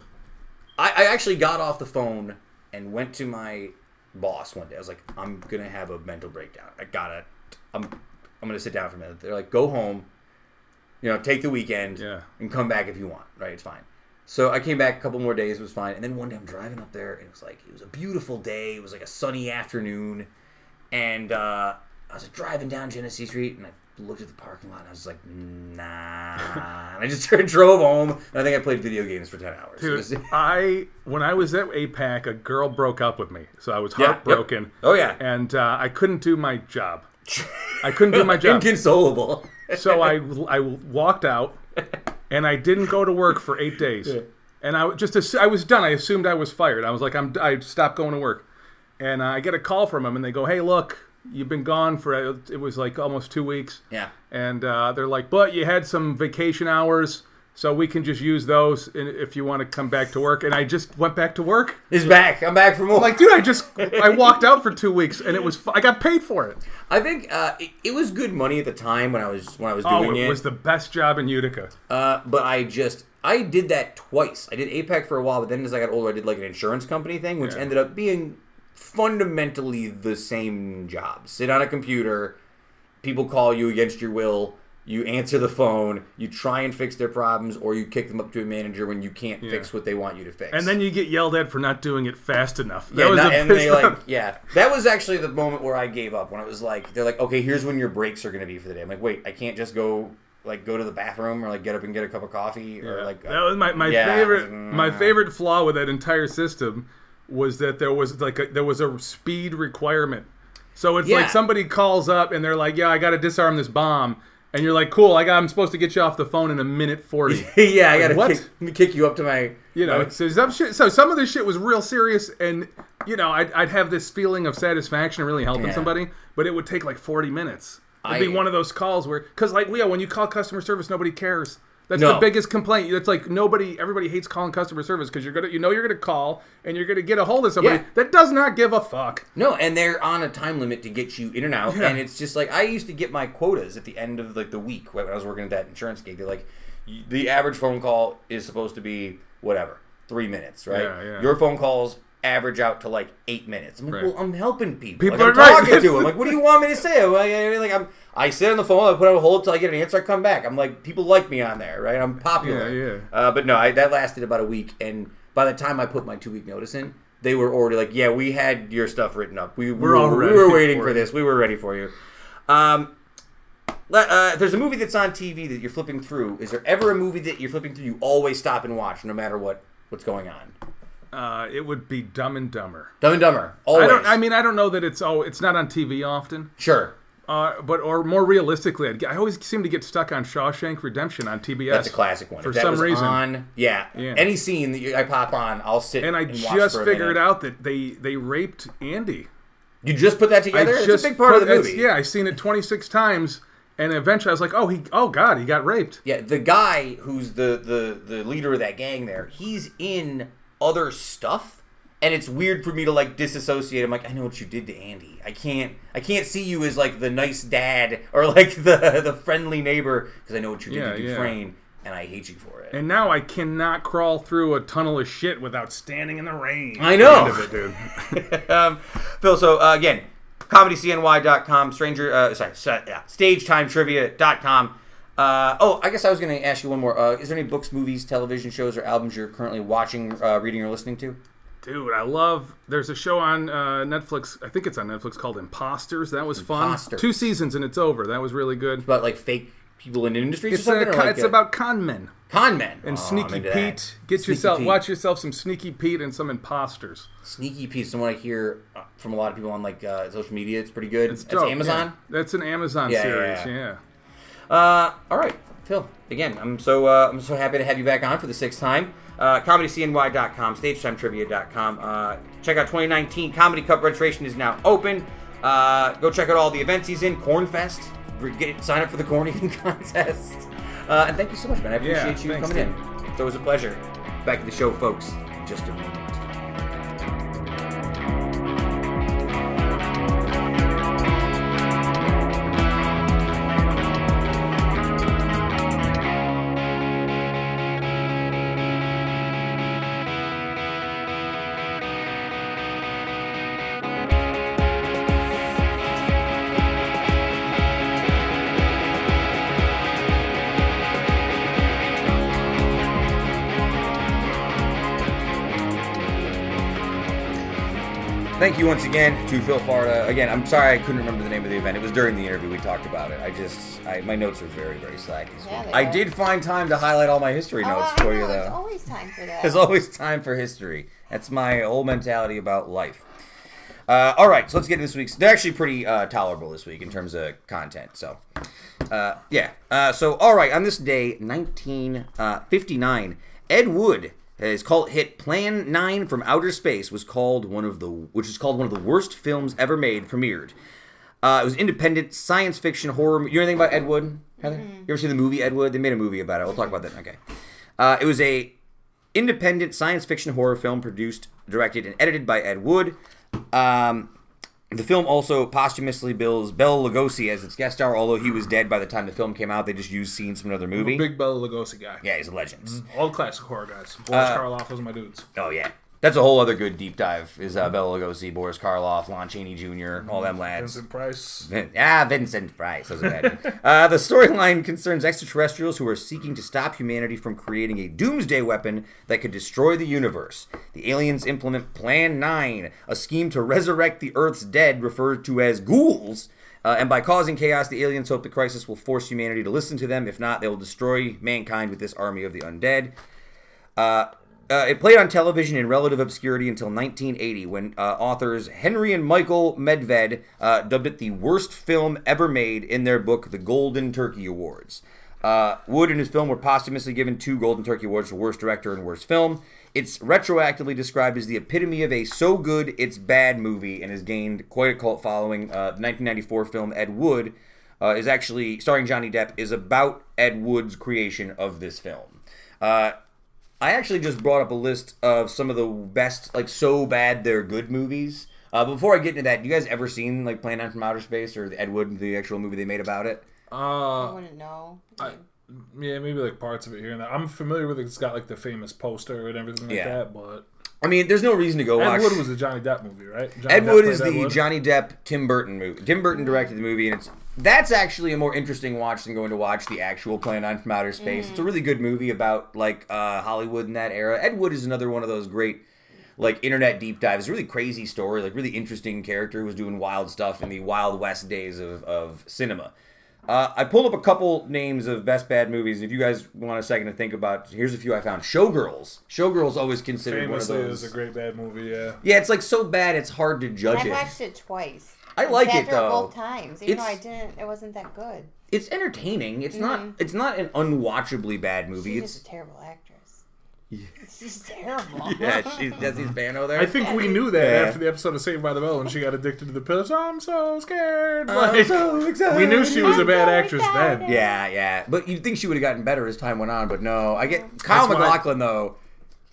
I, I actually got off the phone and went to my boss one day. I was like, I'm gonna have a mental breakdown. I gotta, I'm, I'm gonna sit down for a minute. They're like, go home, you know, take the weekend, Yeah. and come back if you want. Right, it's fine. So I came back a couple more days. It was fine. And then one day I'm driving up there, and it was like it was a beautiful day. It was like a sunny afternoon, and uh, I was like driving down Genesee Street, and I looked at the parking lot, and I was like, nah. and I just drove home, and I think I played video games for ten hours. Dude, was- I when I was at APAC, a girl broke up with me, so I was Yeah, yep. heartbroken. Oh yeah, and uh, I couldn't do my job. I couldn't do my job, inconsolable. so I I walked out, and I didn't go to work for eight days. And I just assu- I was done. I assumed I was fired. I was like, I'm I stopped going to work, and uh, I get a call from them, and they go, Hey, look, you've been gone for it was like almost two weeks, yeah. and uh, they're like, but you had some vacation hours. So we can just use those if you want to come back to work. And I just went back to work. He's back. I'm back for more. Like, dude, I just I walked out for two weeks, and it was fu- I got paid for it. I think uh, it, it was good money at the time when I was when I was Oh, doing it it. was the best job in Utica. Uh, but I just I did that twice. I did APAC for a while, but then as I got older, I did like an insurance company thing, which Yeah. ended up being fundamentally the same job. Sit on a computer, people call you against your will. You answer the phone. You try and fix their problems, or you kick them up to a manager when you can't fix what they want you to fix. And then you get yelled at for not doing it fast enough. That yeah, was not- and they like yeah. That was actually the moment where I gave up when it was like they're like, okay, here's when your breaks are gonna be for the day. I'm like, wait, I can't just go like go to the bathroom or like get up and get a cup of coffee or like uh, that was my, my Yeah. favorite my mm. favorite flaw with that entire system was that there was like a, there was a speed requirement. So it's Yeah. like somebody calls up and they're like, "Yeah, I got to disarm this bomb," and you're like, "Cool, I got. I'm supposed to get you off the phone in a minute 40. yeah, I gotta What? kick, kick you up to my You know, my- so some shit. So some of this shit was real serious, and you know, I'd, I'd have this feeling of satisfaction really helping Yeah. somebody, but it would take like 40 minutes. It'd I- be one of those calls where, because like Leo, when you call customer service, nobody cares. That's No. the biggest complaint. It's like nobody, everybody hates calling customer service because you're gonna, you know, you're gonna call and you're gonna get a hold of somebody Yeah. that does not give a fuck. no, and they're on a time limit to get you in and out, Yeah. and it's just like I used to get my quotas at the end of like the week when I was working at that insurance gig. They're like, the average phone call is supposed to be whatever three minutes, right? Yeah. Your phone calls average out to like eight minutes. I'm like, Right. well, I'm helping people. People like, I'm are right. talking to them. Like, what do you want me to say? I, I- like, I'm, I sit on the phone, I put on a hold till I get an answer, I come back. I'm like, people like me on there, right? I'm popular. Yeah, yeah. Uh, but no, I, that lasted about a week, and by the time I put my two week notice in, they were already like, "Yeah, we had your stuff written up. We, we We're were, all we were waiting for for this. We were ready for you." Um, uh, there's a movie that's on TV that you're flipping through. Is there ever a movie that you're flipping through you always stop and watch, no matter what what's going on? Uh, it would be Dumb and Dumber. Dumb and Dumber. Always. I don't. I mean, I don't know that it's oh, it's not on TV often. sure. Uh, but or more realistically, I'd, I always seem to get stuck on Shawshank Redemption on TBS. That's a classic one. for some reason. on, yeah, Yeah. any scene that you, I pop on, I'll sit and I watch just figured out that they they raped Andy. You just put that together. I it's a big part of the movie. Yeah, I've seen it 26 times, and eventually I was like, oh he, oh god, he got raped. Yeah, the guy who's the the the leader of that gang there, he's in other stuff, and it's weird for me to like disassociate. I'm like, I know what you did to Andy. I can't I can't see you as like the nice dad or like the the friendly neighbor because I know what you did Yeah, to yeah. And I hate you for it. And now I cannot crawl through a tunnel of shit without standing in the rain. I know. it, dude. um, Phil, so uh, again, comedycny.com, stranger, uh, sorry, yeah, stagetimetrivia.com. Uh, oh, I guess I was going to ask you one more. Uh, is there any books, movies, television shows, or albums you're currently watching, uh, reading, or listening to? Dude, I love. There's a show on uh, Netflix. I think it's on Netflix called Imposters. That was fun. Two seasons and it's over. That was really good. About like fake people in industries It's, a, con- like it's uh, about con men con men and Oh, Sneaky Pete. that. Get Sneaky yourself, Pete. watch yourself some Sneaky Pete and some imposters. Sneaky Pete. What I hear uh, from a lot of people on like uh, social media, it's pretty good. It's, dope, Amazon. yeah. That's an Amazon yeah, series. yeah. Yeah. Uh, all right, Phil. Again, I'm so uh, I'm so happy to have you back on for the sixth time. Uh, ComedyCNY.com, StagetimeTrivia.com. Uh, check out 2019 Comedy Cup registration is now open. Uh, go check out all the events he's in. Cornfest. Get, sign up for the corn eating contest. Uh, and thank you so much, man. I Yeah, appreciate you thanks, coming dude. in. It's always a pleasure. Back to the show, folks. in Just a moment. Thank you once again to Phil Farda. Again, I'm sorry I couldn't remember the name of the event. It was during the interview we talked about it. I just, I, my notes are very, very slack. Yeah, I are. did find time to highlight all my history Oh, notes I for know, you, though. There's always time for that. There's always time for history. That's my whole mentality about life. Uh, all right, so let's get into this week's. They're actually pretty uh, tolerable this week in terms of content. So, uh, yeah. Uh, so, all right, on this day, 1959, Ed Wood, his cult hit Plan 9 from Outer Space, was called one of the, which is called one of the worst films ever made, premiered. Uh, it was independent science fiction horror. You know anything about Ed Wood, Heather? You ever see the movie Ed Wood? They made a movie about it. We'll talk about that. Okay. Uh, it was a independent science fiction horror film produced, directed, and edited by Ed Wood. Um, the film also posthumously bills Bela Lugosi as its guest star, although he was dead by the time the film came out. They just used scenes from another movie. Big Bela Lugosi guy. yeah, he's a legend. All classic horror guys. Boris uh, Karloff was my dudes. Oh yeah, that's a whole other good deep dive. Is uh, Bela Lugosi, Boris Karloff, Lon Chaney Jr., all them lads. Vincent Price. Vin- ah, Vincent Price. That was a bad one. uh, the storyline concerns extraterrestrials who are seeking to stop humanity from creating a doomsday weapon that could destroy the universe. The aliens implement Plan 9, a scheme to resurrect the Earth's dead, referred to as ghouls. Uh, and by causing chaos, the aliens hope the crisis will force humanity to listen to them. If not, they will destroy mankind with this army of the undead. Uh, uh, it played on television in relative obscurity until 1980, when uh, authors Henry and Michael Medved uh, dubbed it the worst film ever made in their book, The Golden Turkey Awards. Uh, Wood and his film were posthumously given two Golden Turkey Awards for Worst Director and Worst Film. It's retroactively described as the epitome of a so good it's bad movie and has gained quite a cult following. Uh, the 1994 film Ed Wood uh, is actually starring Johnny Depp is about Ed Wood's creation of this film. I actually just brought up a list of some of the best, like so bad they're good movies. Uh, before I get into that, you guys ever seen like Plan 9 from Outer Space or Ed Wood, the actual movie they made about it? I Uh, wouldn't know. I, yeah, maybe like parts of it here and there. I'm familiar with it. It's got like the famous poster and everything like Yeah. that. But I mean, there's no reason to go Ed watch. Wood was a Johnny Depp movie, right? Johnny Ed Depp Wood played is Ed the Wood? Johnny Depp Tim Burton movie. Tim Burton directed the movie, and it's that's actually a more interesting watch than going to watch the actual Plan 9 from Outer Space. It's a really good movie about like uh, Hollywood in that era. Ed Wood is another one of those great like internet deep dives. Really crazy story, like really interesting character who was doing wild stuff in the Wild West days of, of cinema. Uh, I pulled up a couple names of best bad movies. If you guys want a second to think about, here's a few I found. Showgirls. Showgirls always considered Famously, one of it those. was a great bad movie. Yeah. yeah, it's like so bad it's hard to judge I it. watched it twice. I And like it, through though. Both times, even though I It's- didn't. It wasn't that good. It's entertaining. It's not. It's not an unwatchably bad movie. She's It's just a terrible actress. She's terrible. yeah. She's Jessie Spano there. I think we knew that Yeah. after the episode of Saved by the Bell when she got addicted to the pills. I'm so scared. I'm Like, so excited. we knew she was a I'm bad so actress then. Yeah, yeah. But you'd think she would have gotten better as time went on, but no. I get Kyle That's why- MacLachlan though.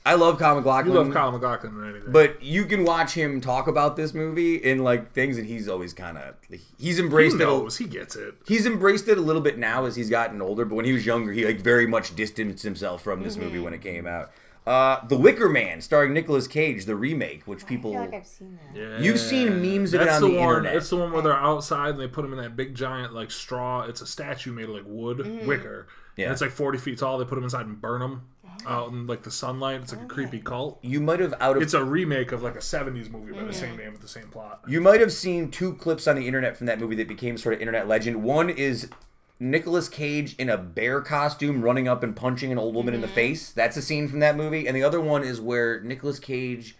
I love Kyle You MacLachlan. love Kyle MacLachlan or anything. But you can watch him talk about this movie in like things, and he's always kind of he's he embraced it. knows. He gets it. He's embraced it a little bit now as he's gotten older. But when he was younger, he like very much distanced himself from this movie Mm-hmm. when it came out. Uh, the Wicker Man, starring Nicolas Cage, the remake, which I people feel like I've seen that. Yeah. You've seen memes of it on the, the one. internet. It's the one where they're outside and they put him in that big giant like straw. It's a statue made of like wood Mm-hmm. wicker. Yeah. And it's like forty feet tall. They put them inside and burn him Oh. out in like the sunlight. It's like a creepy cult. you might have out of It's a remake of like a '70s movie by the Mm-hmm. same name with the same plot. You might have seen two clips on the internet from that movie that became sort of internet legend. One is Nicolas Cage in a bear costume running up and punching an old woman in the face. That's a scene from that movie. And the other one is where Nicolas Cage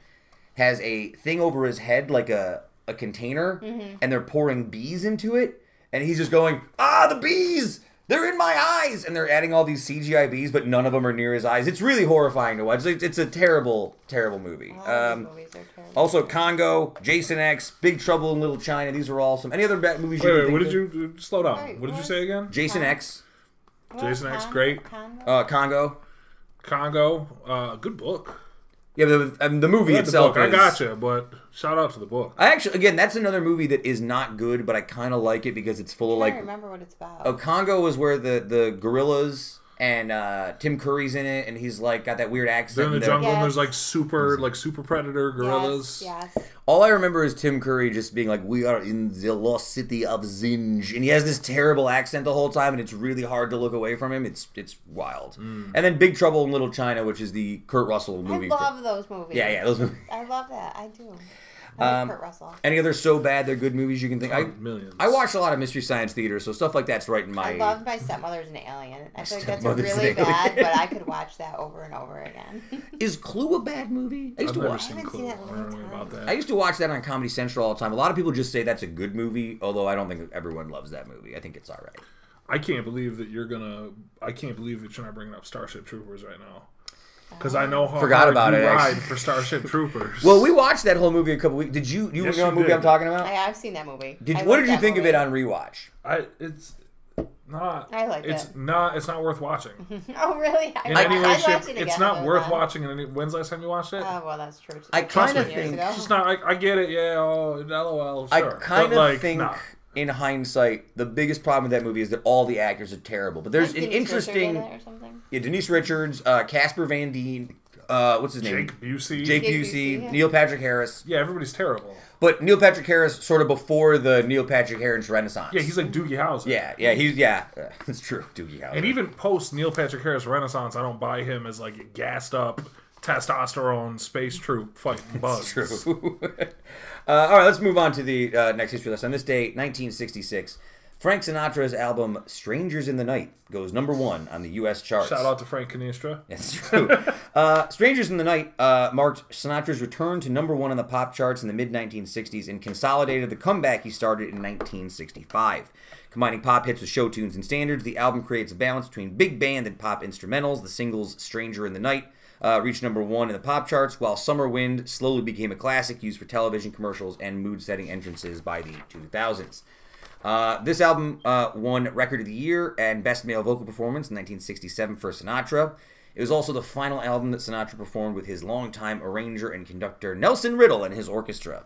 has a thing over his head like a a container and they're pouring bees into it and he's just going, "Ah, the bees! They're in my eyes!" And they're adding all these CGI bees, but none of them are near his eyes. It's really horrifying to watch. It's, it's a terrible, terrible movie. All Um, these movies are terrible. also, Congo, Jason X, Big Trouble in Little China. These are awesome. Any other bad movies? Wait, you wait. What did think you slow down? Wait, what did you say again? of? Jason X, What, Jason X, great. Congo? uh, Congo. Congo. Uh, good book. Yeah, the, um, the movie Read the itself. book. I gotcha, but shout out to the book. I actually, again, that's another movie that is not good, but I kind of like it because it's full of like I like. remember what it's about. Oh, Congo was where the the gorillas and uh, Tim Curry's in it, and he's like got that weird They're accent. in the and jungle and there's like super like super predator gorillas. Yes, yes. All I remember is Tim Curry just being like, "We are in the lost city of Zinj," and he has this terrible accent the whole time, and it's really hard to look away from him. It's it's wild. Mm. And then Big Trouble in Little China, which is the Kurt Russell movie. I movie. love those movies. yeah, yeah, those. Movies. I love that. I do. I like Um, Kurt Russell. Any other so bad they're good movies you can think? I millions. I watched a lot of Mystery Science Theater, so stuff like that's right in my. I loved My Stepmother's an Alien. I feel like that's really bad, but I could watch that over and over again. Is Clue a bad movie? I used I've to never watch. seen haven't Clue. seen I in a long know anything about time. I used to watch that on Comedy Central all the time. A lot of people just say that's a good movie, although I don't think everyone loves that movie. I think it's all right. I can't believe that you're gonna. I can't believe that you're not bringing up Starship Troopers right now. Because I know how Forgot hard about you it, ride actually. for Starship Troopers. Well, we watched that whole movie a couple weeks. Did you? You Yes, know what movie did. I'm talking about? I, I've seen that movie. Did, I what like did you that think of movie. it on rewatch? I it's not. I liked it's it. not. It's not worth watching. Oh, really? I, In I, any way, I'd shape, watch it it's not worth then. watching. In any, when's the last time you watched it? Oh, well, that's true. Too. I Trust kinda me, think- ago. It's just not. I, I get it. Yeah. Oh, lol. Sure. I kind But, of like, think, nah. In hindsight, the biggest problem with that movie is that all the actors are terrible. But there's Like an Denise Richards in interesting, it or something. yeah, Denise Richards, uh, Casper Van Dien, uh, what's his name? Jake Busey. Jake Jake Busey, Busey, yeah. Neil Patrick Harris. Yeah, everybody's terrible. But Neil Patrick Harris sort of before the Neil Patrick Harris Renaissance. Yeah, he's like Doogie Howser. yeah, yeah, he's yeah, uh, it's true. Doogie Howser. And even post Neil Patrick Harris Renaissance, I don't buy him as like a gassed up testosterone space troop fighting bugs. True. uh, all right, let's move on to the uh, next history lesson. On this day, 1966, Frank Sinatra's album "Strangers in the Night" goes number one on the U.S. charts. Shout out to Frank Canistra. That's true. uh, "Strangers in the Night" uh, marked Sinatra's return to number one on the pop charts in the mid 1960s and consolidated the comeback he started in 1965. Combining pop hits with show tunes and standards, the album creates a balance between big band and pop instrumentals. The singles "Stranger in the Night" uh, reached number one in the pop charts, while "Summer Wind" slowly became a classic used for television commercials and mood-setting entrances by the 2000s. Uh, this album uh, won Record of the Year and Best Male Vocal Performance in 1967 for Sinatra. It was also the final album that Sinatra performed with his longtime arranger and conductor Nelson Riddle and his orchestra.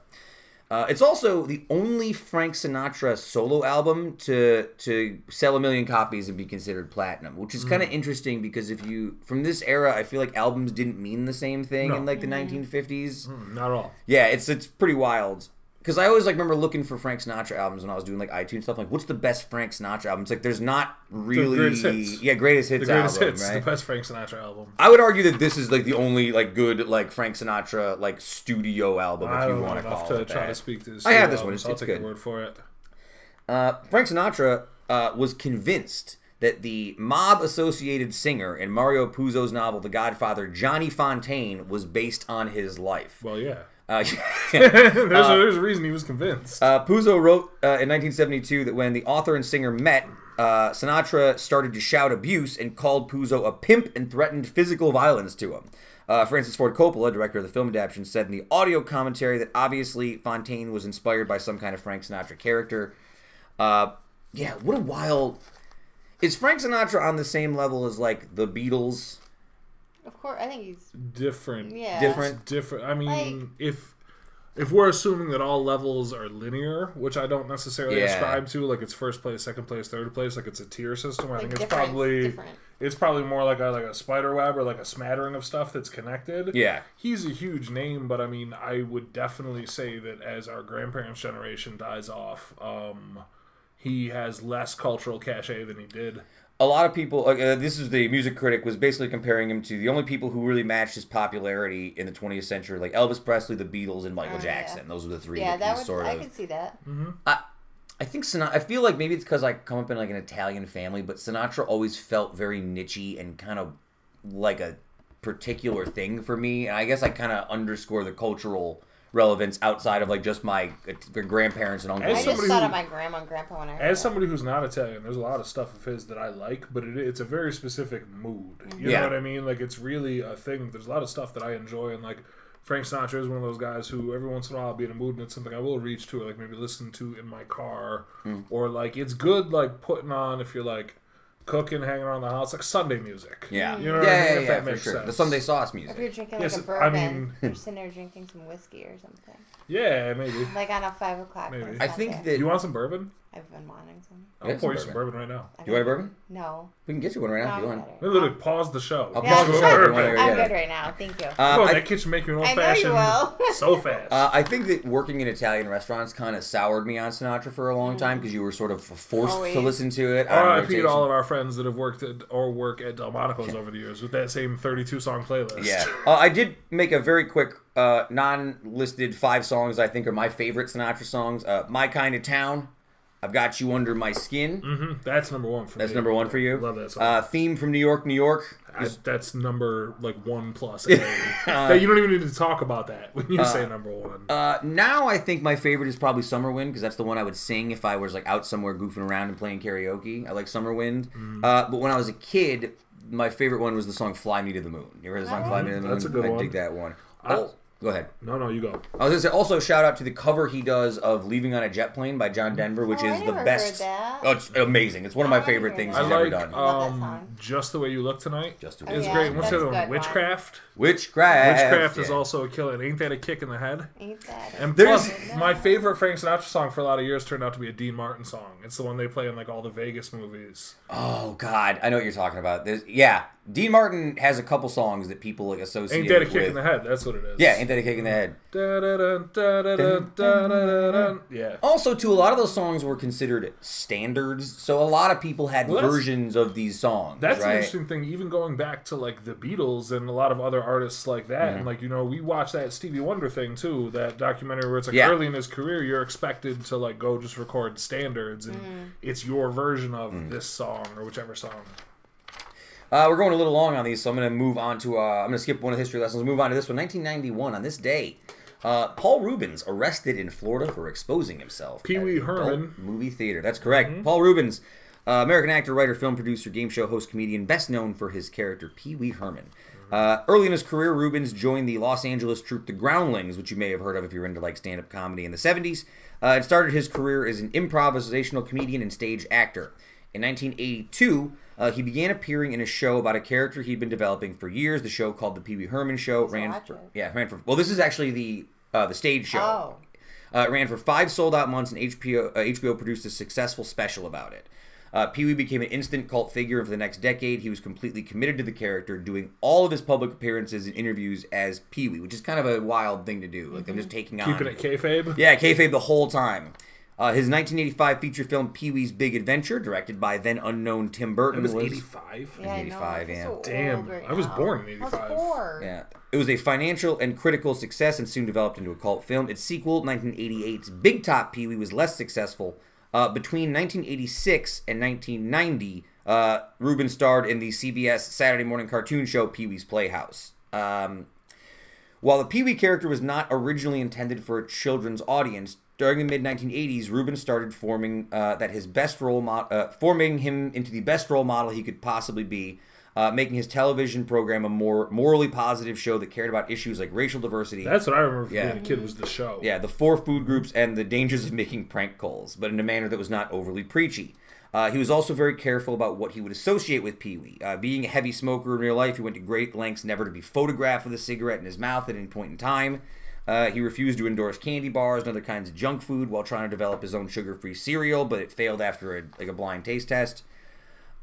Uh, it's also the only Frank Sinatra solo album to to sell a million copies and be considered platinum, which is kind of hmm. interesting because if you from this era, I feel like albums didn't mean the same thing No. in like the hmm. 1950s. Hmm, not at all. Yeah, it's it's pretty wild. Because I always like remember looking for Frank Sinatra albums when I was doing like iTunes stuff. Like, what's the best Frank Sinatra album? It's like there's not really, greatest hits. yeah, greatest hits The greatest album, hits, right? the best Frank Sinatra album. I would argue that this is like the only like good like Frank Sinatra like studio album I if you want to call to it try that. to speak to. I have this one. It's- I'll it's take good. word for it. Uh, Frank Sinatra uh, was convinced that the mob-associated singer in Mario Puzo's novel *The Godfather*, Johnny Fontane, was based on his life. Well, yeah. Uh, there's, a, there's a reason he was convinced. Uh, Puzo wrote uh, in 1972 that when the author and singer met, uh, Sinatra started to shout abuse and called Puzo a pimp and threatened physical violence to him. Uh, Francis Ford Coppola, director of the film adaptation, said in the audio commentary that obviously Fontane was inspired by some kind of Frank Sinatra character. Uh, yeah, what a wild. Is Frank Sinatra on the same level as like the Beatles? Of course, I think he's different. yeah. Different. different. I mean, Like- if if we're assuming that all levels are linear, which I don't necessarily Yeah. ascribe to, like it's first place, second place, third place, like it's a tier system. I Like think it's probably different. it's probably more like a like a spider web or like a smattering of stuff that's connected. Yeah. he's a huge name, but I mean, I would definitely say that as our grandparents' generation dies off, um, he has less cultural cachet than he did. A lot of people uh, this is the music critic was basically comparing him to the only people who really matched his popularity in the 20th century like elvis presley the beatles and michael Oh, yeah. jackson those were the three Yeah, that, that he would. sort I of could see that. i think sinatra i feel like maybe it's because i come up in like an italian family but sinatra always felt very nichey and kind of like a particular thing for me and i guess i kind of underscore the cultural relevance outside of like just my uh, grandparents and I uncles As just somebody thought who- of my grandma and grandpa when I heard As that. somebody who's not Italian, there's a lot of stuff of his that I like, but it, it's a very specific mood. You Yeah. know what I mean? Like it's really a thing. There's a lot of stuff that I enjoy, and like Frank Sinatra is one of those guys who every once in a while I'll be in a mood and it's something I will reach to, like maybe listen to in my car, Hmm. or like it's good like putting on if you're like cooking, hanging around the house, like Sunday music. yeah You know what yeah I mean? yeah, If yeah that for makes sure the sunday sauce music. If you're drinking Yes, like a bourbon, I mean- you're sitting there drinking some whiskey or something. Yeah, maybe. Like on a five o'clock. Maybe. i think that You want some bourbon? I've been wanting some. I'll Yeah, pour some you some bourbon right now. I you want a don't- bourbon No. we can get you one right now if you want good We literally pause the show. I'll Yeah, pause the sure. show if you want to I'm yeah. good right now. Thank you. Uh, Come on, I- that kitchen make me an old I know you fashioned will. so fast. Uh, I think that working in Italian restaurants kind of soured me on Sinatra for a long time because you were sort of forced to listen to it. on R.I.P. rotation. to all of our friends that have worked at or work at Delmonico's over the years with that same 32 song playlist. Yeah, uh, I did make a very quick uh, non-listed five songs I think are my favorite Sinatra songs. Uh, "My Kind of Town," "I've Got You Under My Skin." Mhm. That's number one for me. That's me. number one for you. Love that song. Uh, "Theme from New York, New York." I- that's number like one plus. A. that you don't even need to talk about that when you say number one. Uh, now I think my favorite is probably "Summer Wind" because that's the one I would sing if I was like out somewhere goofing around and playing karaoke. I like "Summer Wind," Mm. uh, but when I was a kid, my favorite one was the song "Fly Me to the Moon." You ever heard the song "Fly Me to the Moon"? That's a good I one. dig that one. I- Oh, go ahead. no, no, you go. I was gonna say also shout out to the cover he does of "Leaving on a Jet Plane" by John Denver, which Oh, I is the never best. heard that. Oh, it's amazing! It's one of my wanna favorite things that. I he's ever like done. love that um, song. just the way you look tonight. Just Oh, It's yeah, great. What's that's the other one? good one. Witchcraft. Witchcraft. Witchcraft is also a killer. And ain't that a kick in the head? Ain't that? And There's- plus, my favorite Frank Sinatra song for a lot of years turned out to be a Dean Martin song. It's the one they play in like all the Vegas movies. Oh God, I know what you're talking about. There's, yeah, Dean Martin has a couple songs that people like associate. With Ain't that a with. kick in the head? That's what it is. Yeah, ain't that a kick in the head? Yeah. Also, too, a lot of those songs were considered standards, so a lot of people had Well, versions of these songs. That's an interesting thing. Even going back to like the Beatles and a lot of other artists like that, Mm-hmm. and like you know, we watched that Stevie Wonder thing too. That documentary where it's like Yeah. early in his career, you're expected to like go just record standards, and it's your version of Mm. this song or whichever song. Uh, we're going a little long on these, so I'm going to move on to. Uh, I'm going to skip one of the history lessons. Move on to this one. 1991. On this day, uh, Paul Reubens arrested in Florida for exposing himself. Pee Wee Herman. movie theater. That's correct. Paul Reubens, uh, American actor, writer, film producer, game show host, comedian, best known for his character Pee Wee Herman. Uh, early in his career, Reubens joined the Los Angeles troupe The Groundlings, which you may have heard of if you're into like stand-up comedy in the 70s. Uh, and started his career as an improvisational comedian and stage actor. In 1982, uh, he began appearing in a show about a character he'd been developing for years. The show called The Pee Wee Herman Show ran for it. yeah ran for well. This is actually the uh, the stage show. Oh. Uh, it ran for five sold out months, and HBO, uh, HBO produced a successful special about it. Uh, Pee Wee became an instant cult figure, and for the next decade, he was completely committed to the character, doing all of his public appearances and interviews as Pee Wee, which is kind of a wild thing to do. Like, I'm just taking on. Keeping it kayfabe. Yeah, kayfabe the whole time. Uh, his 1985 feature film Pee Wee's Big Adventure, directed by then unknown Tim Burton, It was 85. Yeah, I know. 85, yeah. so Damn, right I was born in I was 85. four. Yeah. It was a financial and critical success and soon developed into a cult film. Its sequel, 1988's Big Top Pee Wee, was less successful, Uh, between 1986 and 1990, uh, Rubin starred in the CBS Saturday morning cartoon show Pee Wee's Playhouse. Um, while the Pee Wee character was not originally intended for a children's audience, during the mid 1980s, Rubin started forming uh, that his best role mo- uh, forming him into the best role model he could possibly be, uh, making his television program a more morally positive show that cared about issues like racial diversity. That's what I remember from Yeah. being a kid was the show. Yeah, the four food groups and the dangers of making prank calls, but in a manner that was not overly preachy. Uh, he was also very careful about what he would associate with Pee Wee. Uh, being a heavy smoker in real life, he went to great lengths never to be photographed with a cigarette in his mouth at any point in time. Uh, he refused to endorse candy bars and other kinds of junk food while trying to develop his own sugar-free cereal, but it failed after a, like a blind taste test.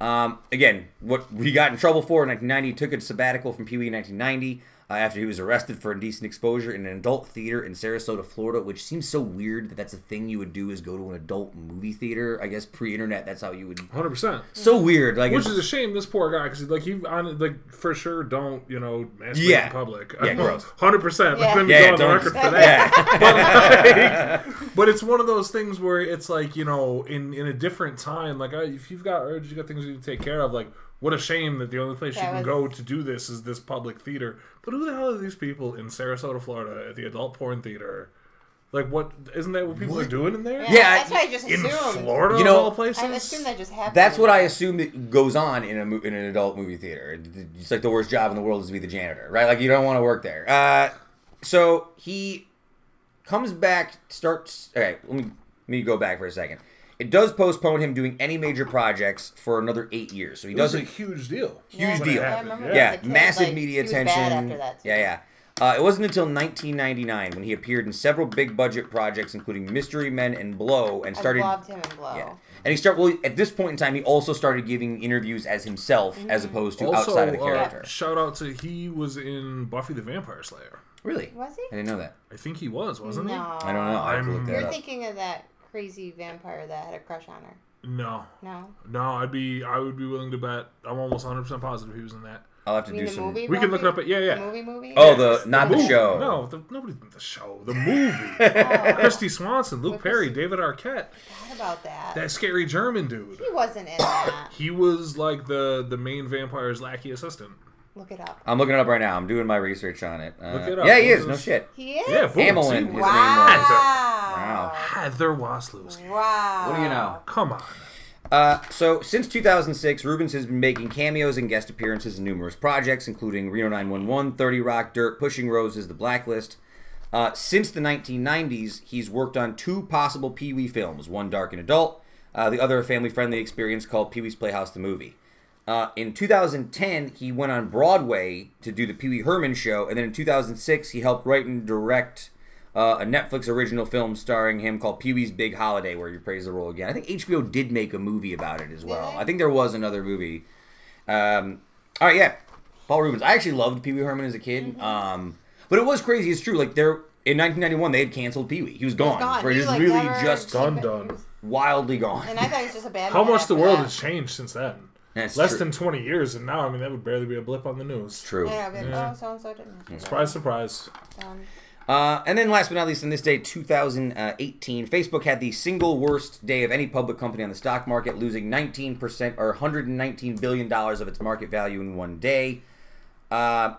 Um, again, what he got in trouble for in 1990, he took a sabbatical from Pee Wee in 1990 uh, after he was arrested for indecent exposure in an adult theater in Sarasota, Florida, which seems so weird that that's a thing you would do is go to an adult movie theater. I guess pre-internet, that's how you would. Hundred percent. So weird, like Which it's- is a shame. This poor guy, because like he on like for sure don't you know masturbate Yeah. in public. Yeah, gross. Hundred percent. Yeah. Let me Yeah, go on the don't- record for that. yeah. But, like, but it's one of those things where it's like you know in in a different time. Like if you've got urge, you got things you need to take care of. Like what a shame that the only place That you can was- go to do this is this public theater. But who the hell are these people in Sarasota, Florida, at the adult porn theater? Like what? Isn't that what people are doing in there? Yeah, Yeah, that's what I just In assumed. Florida, You of know, all places. I assumed that just happened. That's what I assume that goes on in a in an adult movie theater. It's like the worst job in the world is to be the janitor, right? Like you don't want to work there. Uh, so he comes back, starts. Okay, let me let me go back for a second. It does postpone him doing any major projects for another eight years. So he It was a huge deal. huge Yeah, deal. I happened, remember yeah. yeah, kid, massive like, media he was bad attention. that, yeah, yeah. Uh, it wasn't until 1999 when he appeared in several big budget projects, including Mystery Men and Blow, and started. I loved him in Blow. Yeah. And he start well at this point in time he also started giving interviews as himself as Mm-hmm. opposed to Also, outside of the uh, character. shout out to he was in Buffy the Vampire Slayer. really? Was he? I didn't know that. I think he was, wasn't No. I don't know. I have to look I'm- that You're up. thinking of that crazy vampire that had a crush on her. No, No. no. I'd be. I would be willing to bet. I'm almost 100 percent positive he was in that. I'll have to You do the some. movie? We can look it up. At, yeah, yeah. The movie movie? Oh, the not the, movie. show. No, the, nobody. The show. The movie. Oh. Kristy Swanson, Luke With Perry, Kristy- David Arquette, Forgot about that. that scary German dude. He wasn't in that. He was like the the main vampire's lackey assistant. Look it up. I'm looking it up right now. I'm doing my research on it. Uh, Look it up. Yeah, he is. No shit. He is? Yeah, boom, Amilyn, see? his name was. Wow. Heather Waslowski. Wow. What do you know? Come on. Uh, so, since 2006, Reubens has been making cameos and guest appearances in numerous projects, including Reno 911, 30 Rock, Dirt, Pushing Roses, The Blacklist. Uh, since the 1990s, he's worked on two possible Pee Wee films one dark and adult, uh, the other a family friendly experience called Pee Wee's Playhouse the Movie. Uh, in 2010, he went on Broadway to do the Pee Wee Herman show, and then in 2006, he helped write and direct uh, a Netflix original film starring him called Pee Wee's Big Holiday, where he plays the role again. I think HBO did make a movie about it as well. I think there was another movie. Um, all right, yeah, Paul Reubens. I actually loved Pee Wee Herman as a kid, Mm-hmm. um, but it was crazy. It's true. Like there in 1991, they had canceled Pee Wee. He was gone. Gone. He, just like, really never- just Done, he- done. wildly gone. And I thought he was just a bad How much the world that. has changed since then? That's Less true. than 20 years, and now I mean that would barely be a blip on the news. True. Yeah, but, Yeah. oh, so and so didn't. Surprise, surprise. Um, Uh, and then last but not least, on this day, 2018, Facebook had the single worst day of any public company on the stock market, losing 19% or 119 billion dollars of its market value in one day. Uh,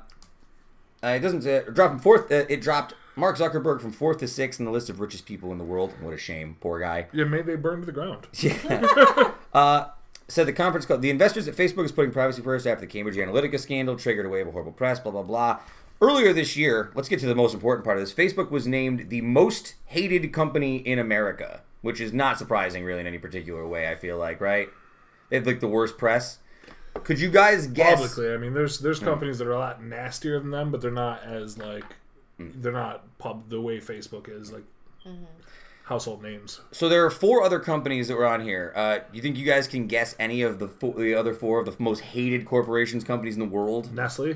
uh, it doesn't uh, drop from fourth. Uh, it dropped Mark Zuckerberg from fourth to sixth in the list of richest people in the world. What a shame, poor guy. Yeah, maybe they burned to the ground. Uh, said the conference called the investors at Facebook is putting privacy first after the Cambridge Analytica scandal triggered a wave of horrible press. Blah blah blah. Earlier this year, let's get to the most important part of this. Facebook was named the most hated company in America, which is not surprising, really, in any particular way. I feel like, right? They have like the worst press. Could you guys guess? Publicly, I mean, there's there's hmm. companies that are a lot nastier than them, but they're not as like hmm. they're not pub the way Facebook is like mm-hmm. Household names. So there are four other companies that were on here. Uh, you think you guys can guess any of the four, the other four of the most hated corporations companies in the world? Nestle.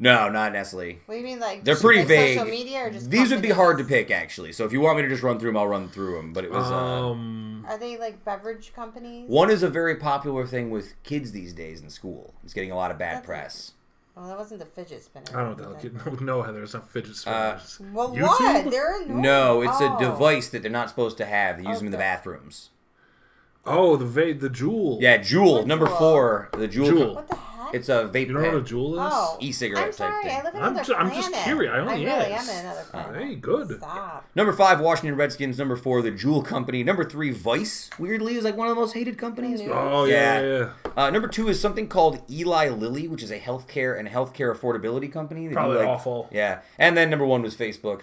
No, not Nestle. what do you mean, like? They're pretty like vague. Social media or just These would be hard to pick, actually. So if you want me to just run through them, I'll run through them. But it was uh, Um, Are they like beverage companies? one is a very popular thing with kids these days in school. It's getting a lot of bad That's press. Well, that wasn't the fidget spinner. I don't know. was it? What the- No, no, Heather, it's not fidget Uh, spinners. Well, YouTube? what? They're annoying. No, it's a Oh. device that they're not supposed to have. They use them in the bathrooms. oh, the va- the Juul. Yeah, Juul What number Juul? four. The Juul. Juul. What the heck? It's a vape You don't know what a pen. Juul is? oh, e-cigarette I'm type sorry. thing. I live in I'm another ju- I'm just planet. curious. I only I really asked. am in another planet. Hey, good. Stop. Number five, Washington Redskins. Number four, the Juul Company. Number three, Vice. Weirdly, is like one of the most hated companies. News. Oh yeah, Yeah. yeah. yeah. Uh, number two is something called Eli Lilly, which is a healthcare and healthcare affordability company. They do, Probably like- awful. Yeah, and then number one was Facebook.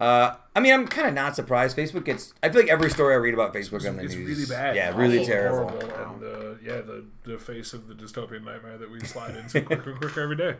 Uh, I mean, I'm kind of not surprised. Facebook gets. I feel like every story I read about Facebook on the It's news, really bad. Yeah, really hate terrible. Horrible. And uh, yeah, the the face of the dystopian nightmare that we slide into quicker and quicker every day.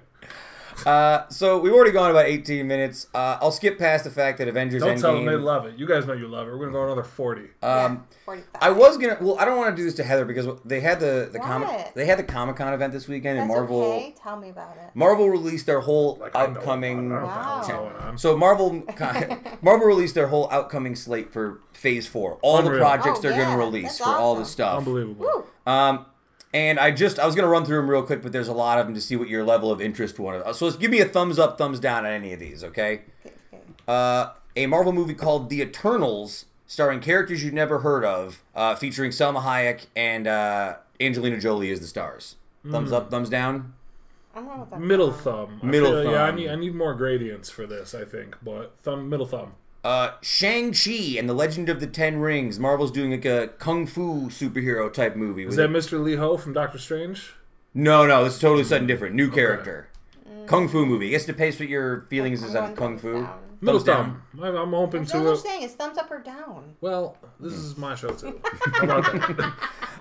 Uh, so we've already gone about 18 minutes. Uh, I'll skip past the fact that Avengers Don't tell them they love it. You guys know you love it. We're gonna go another forty. um, Yeah, I was gonna. Well, I don't want to do this to Heather because they had the the comic they had the Comic Con event this weekend, and Marvel. okay. Tell me about it. Marvel released their whole Like upcoming. I don't know what's Wow. So Marvel, Marvel released their whole outcoming slate for Phase Four. All the projects Oh, they're gonna release that's for all the stuff. Unbelievable. Woo. Um, and I just I was going to run through them real quick, but there's a lot of them to see what your level of interest one. So let's give me a thumbs up, thumbs down on any of these, okay? Okay, okay. Uh, a Marvel movie called The Eternals, starring characters you've never heard of, uh, featuring Salma Hayek and uh, Angelina Jolie as the stars. Thumbs up, thumbs down. I don't know that Middle thumb. I Middle feel- Yeah, I thumb. need I need more gradients for this. I think, but thumb, middle thumb. Uh, Shang-Chi and the Legend of the Ten Rings. Marvel's doing like a kung fu superhero type movie. Is that it. Mr. Lee Ho from Doctor Strange? No, no, it's totally something different. New character. Kung fu movie. I guess it depends what your feelings is on kung fu. down. Middle Thumbs down. thumb. I'm, I'm open There's to no it. such thing as thumbs up or down. Well, this is my show too. How about that?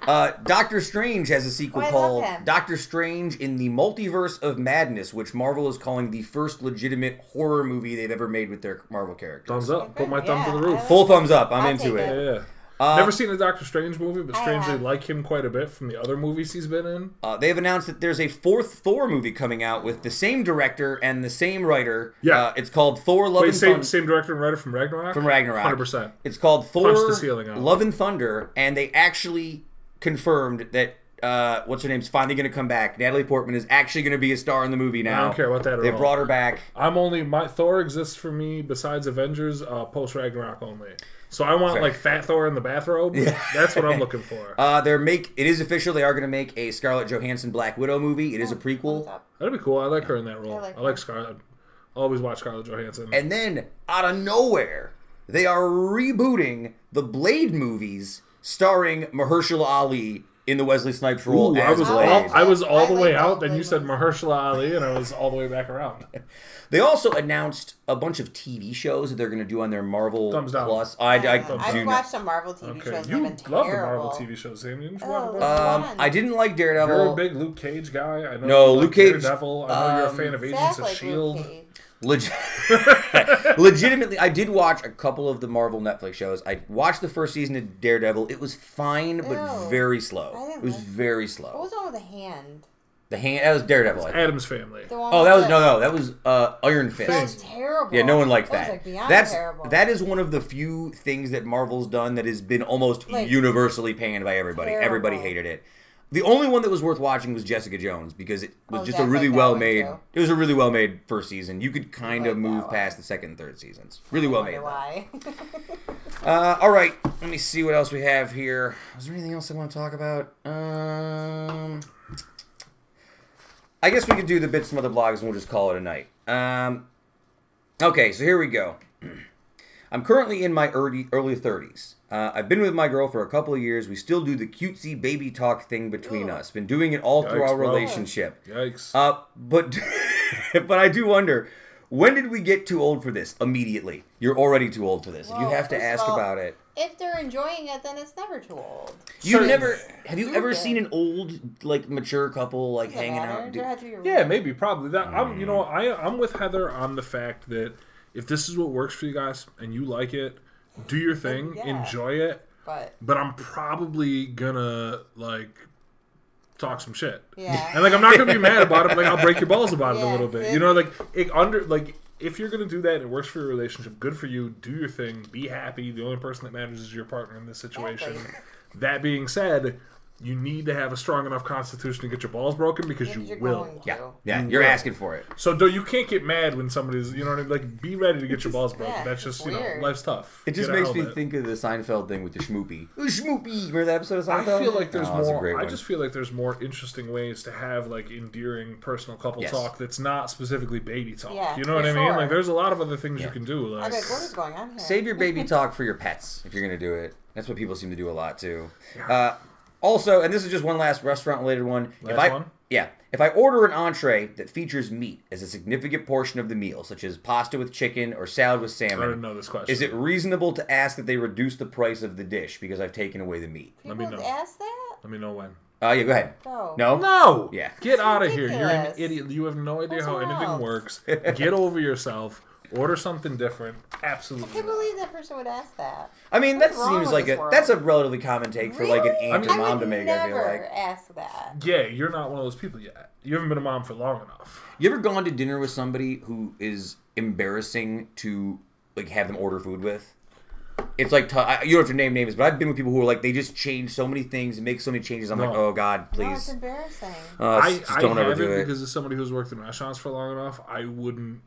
Uh, Doctor Strange has a sequel Oh, I love called him. Doctor Strange in the Multiverse of Madness, which Marvel is calling the first legitimate horror movie they've ever made with their Marvel characters. Thumbs up. Put my thumb to the Yeah, roof. I Full thumbs up. I'm I'll into take it. Yeah, yeah. Uh, Never seen a Doctor Strange movie, but strangely have. like him quite a bit from the other movies he's been in. Uh, they've announced that there's a fourth Thor movie coming out with the same director and the same writer. Yeah. Uh, it's called Thor Love Wait, and same Thunder. same director and writer from Ragnarok. From Ragnarok. Hundred percent. It's called Thor the ceiling. Love and Thunder, and they actually confirmed that uh, what's her name's finally going to come back. Natalie Portman is actually going to be a star in the movie now. I don't care about that at They all. brought her back. I'm only my Thor exists for me besides Avengers uh, post Ragnarok only. So I want like Fat Thor in the bathrobe. That's what I'm looking for. Uh, they're make it is official. They are going to make a Scarlett Johansson Black Widow movie. It is a prequel. That'd be cool. I like her in that role. I I like, like her. Scarlett. Always watch Scarlett Johansson. And then out of nowhere, they are rebooting the Blade movies, starring Mahershala Ali in the Wesley Snipes role Ooh, I was Blade. all, I was all I the like way out. Then you said. Mahershala Ali, and I was all the way back around. They also announced a bunch of TV shows that they're going to do on their Marvel Thumbs down. Plus. I, I, Yeah, do I've watched some Marvel TV Okay, shows. you love been the Marvel. TV shows, Sam. Didn't you Oh, watch? Um, I didn't like Daredevil. You're a big Luke Cage guy. I know. No, you like Luke Cage, Daredevil. I know you're a um, fan of Agents Sounds of like Shield. Luke Cage. Leg- Legitimately, I did watch a couple of the Marvel Netflix shows. I watched the first season of Daredevil. It was fine, but Ew. very slow. It was like- very slow. What was the one with the hand? The hand that was Daredevil. I think. Adam's Family. The one Oh, with that was the- no, no, that was uh, Iron Fist. That was terrible. Yeah, no one liked That was, like, beyond That's terrible. that is one of the few things that Marvel's done that has been almost Like, universally panned by everybody. terrible. Everybody hated it. The only one that was worth watching was Jessica Jones because it was Oh, just a really well made. It was a really well made first season. You could kind of move past the second and third seasons. Really well made. why. Uh, all right, let me see what else we have here. Is there anything else I want to talk about? Um, I guess we could do the bits from other blogs and we'll just call it a night. Um, okay, so here we go. I'm currently in my early early 30s. Uh, I've been with my girl for a couple of years. We still do the cutesy baby talk thing between Ugh. us. Been doing it all through our bro. relationship. Yikes. Uh, but but I do wonder, when did we get too old for this? Immediately. You're already too old for this. if you have to ask all, about it. if they're enjoying it, then it's never too old. You Certain- never have you ever Okay. seen an old like mature couple like Doesn't hanging matter. out? Do- had to be a Yeah, maybe, probably. That I'm, you know, I I'm with Heather on the fact that if this is what works for you guys and you like it, do your thing, Yeah. enjoy it. But But I'm probably gonna like talk some shit. Yeah. And like I'm not gonna be mad about it. But, like I'll break your balls about it a little bit. You know, like it under like if you're gonna do that, and it works for your relationship. Good for you. Do your thing. Be happy. The only person that matters is your partner in this situation. That being said, you need to have a strong enough constitution to get your balls broken because you You're will. going to. Yeah, yeah, You you're will. asking for it. So do you can't get mad when somebody's you know what I mean? like be ready to get your balls broken. Yeah, That's just you know weird. life's tough. It just Get a makes me helmet. think of the Seinfeld thing with the schmoopy. Oh, schmoopy! Remember that episode of I Seinfeld? feel like there's Oh, it's a more. great I one. just feel like there's more interesting ways to have like endearing personal couple Yes. talk that's not specifically baby talk. Yeah, you know what for I mean? sure. Like there's a lot of other things Yeah. you can do. I'm Like, like, what is going on here? Save your baby talk for your pets if you're going to do it. That's what people seem to do a lot too. Uh, also, and this is just one last restaurant related one. if Last I, one? Yeah. If I order an entree that features meat as a significant portion of the meal, such as pasta with chicken or salad with salmon, I didn't know this question. is it reasonable to ask that they reduce the price of the dish because I've taken away the meat? Let me know. ask that? Let me know when. Uh, yeah, go ahead. Go. No? No. Yeah. Get out of here. You're an ridiculous. idiot. You have no idea What's how wrong? anything works. Get over yourself. Order something different. Absolutely. I can't not. believe that person would ask that. I mean, that What's wrong seems like a world? that's a relatively common take for like an aunt I or mean- mom to make. never I feel like. ask that. Yeah, you're not one of those people yet. You haven't been a mom for long enough. You ever gone to dinner with somebody who is embarrassing to like have them order food with? It's like t- I- you don't have to name names, but I've been with people who are like they just change so many things and make so many changes. I'm like, oh god, No, it's please, embarrassing. uh, I, just I don't ever do it. because as somebody who's worked in restaurants for long enough, I wouldn't.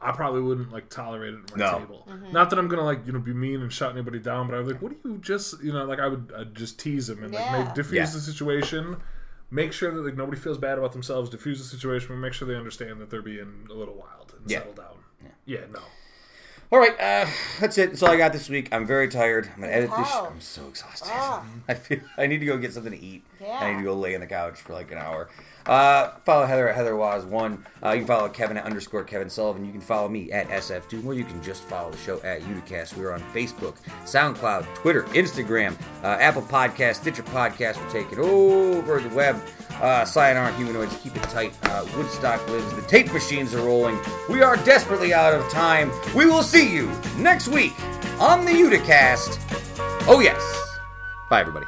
I probably wouldn't like tolerate it at my No. table. Mm-hmm. Not that I'm gonna like you know be mean and shut anybody down, but I'm like, what do you just you know like I would I'd just tease them and like make, diffuse Yeah. the situation, make sure that like nobody feels bad about themselves, diffuse the situation, and make sure they understand that they're being a little wild and Yeah. settle down. Yeah, no. All right, uh, that's it. That's all I got this week. I'm very tired. I'm gonna edit this. How? I'm so exhausted. Ah. I feel I need to go get something to eat. Yeah. I need to go lay on the couch for like an hour. Uh, follow Heather at Heather Waz one. Uh, you can follow Kevin at underscore Kevin Sullivan. You can follow me at SF Doom, or you can just follow the show at Uticast. We are on Facebook, SoundCloud, Twitter, Instagram, uh, Apple Podcast, Stitcher Podcast. We're taking over the web. Uh, Sayonara Humanoids, keep it tight. Uh, Woodstock lives. The tape machines are rolling. We are desperately out of time. We will see you next week on the Uticast. Oh yes. Bye everybody.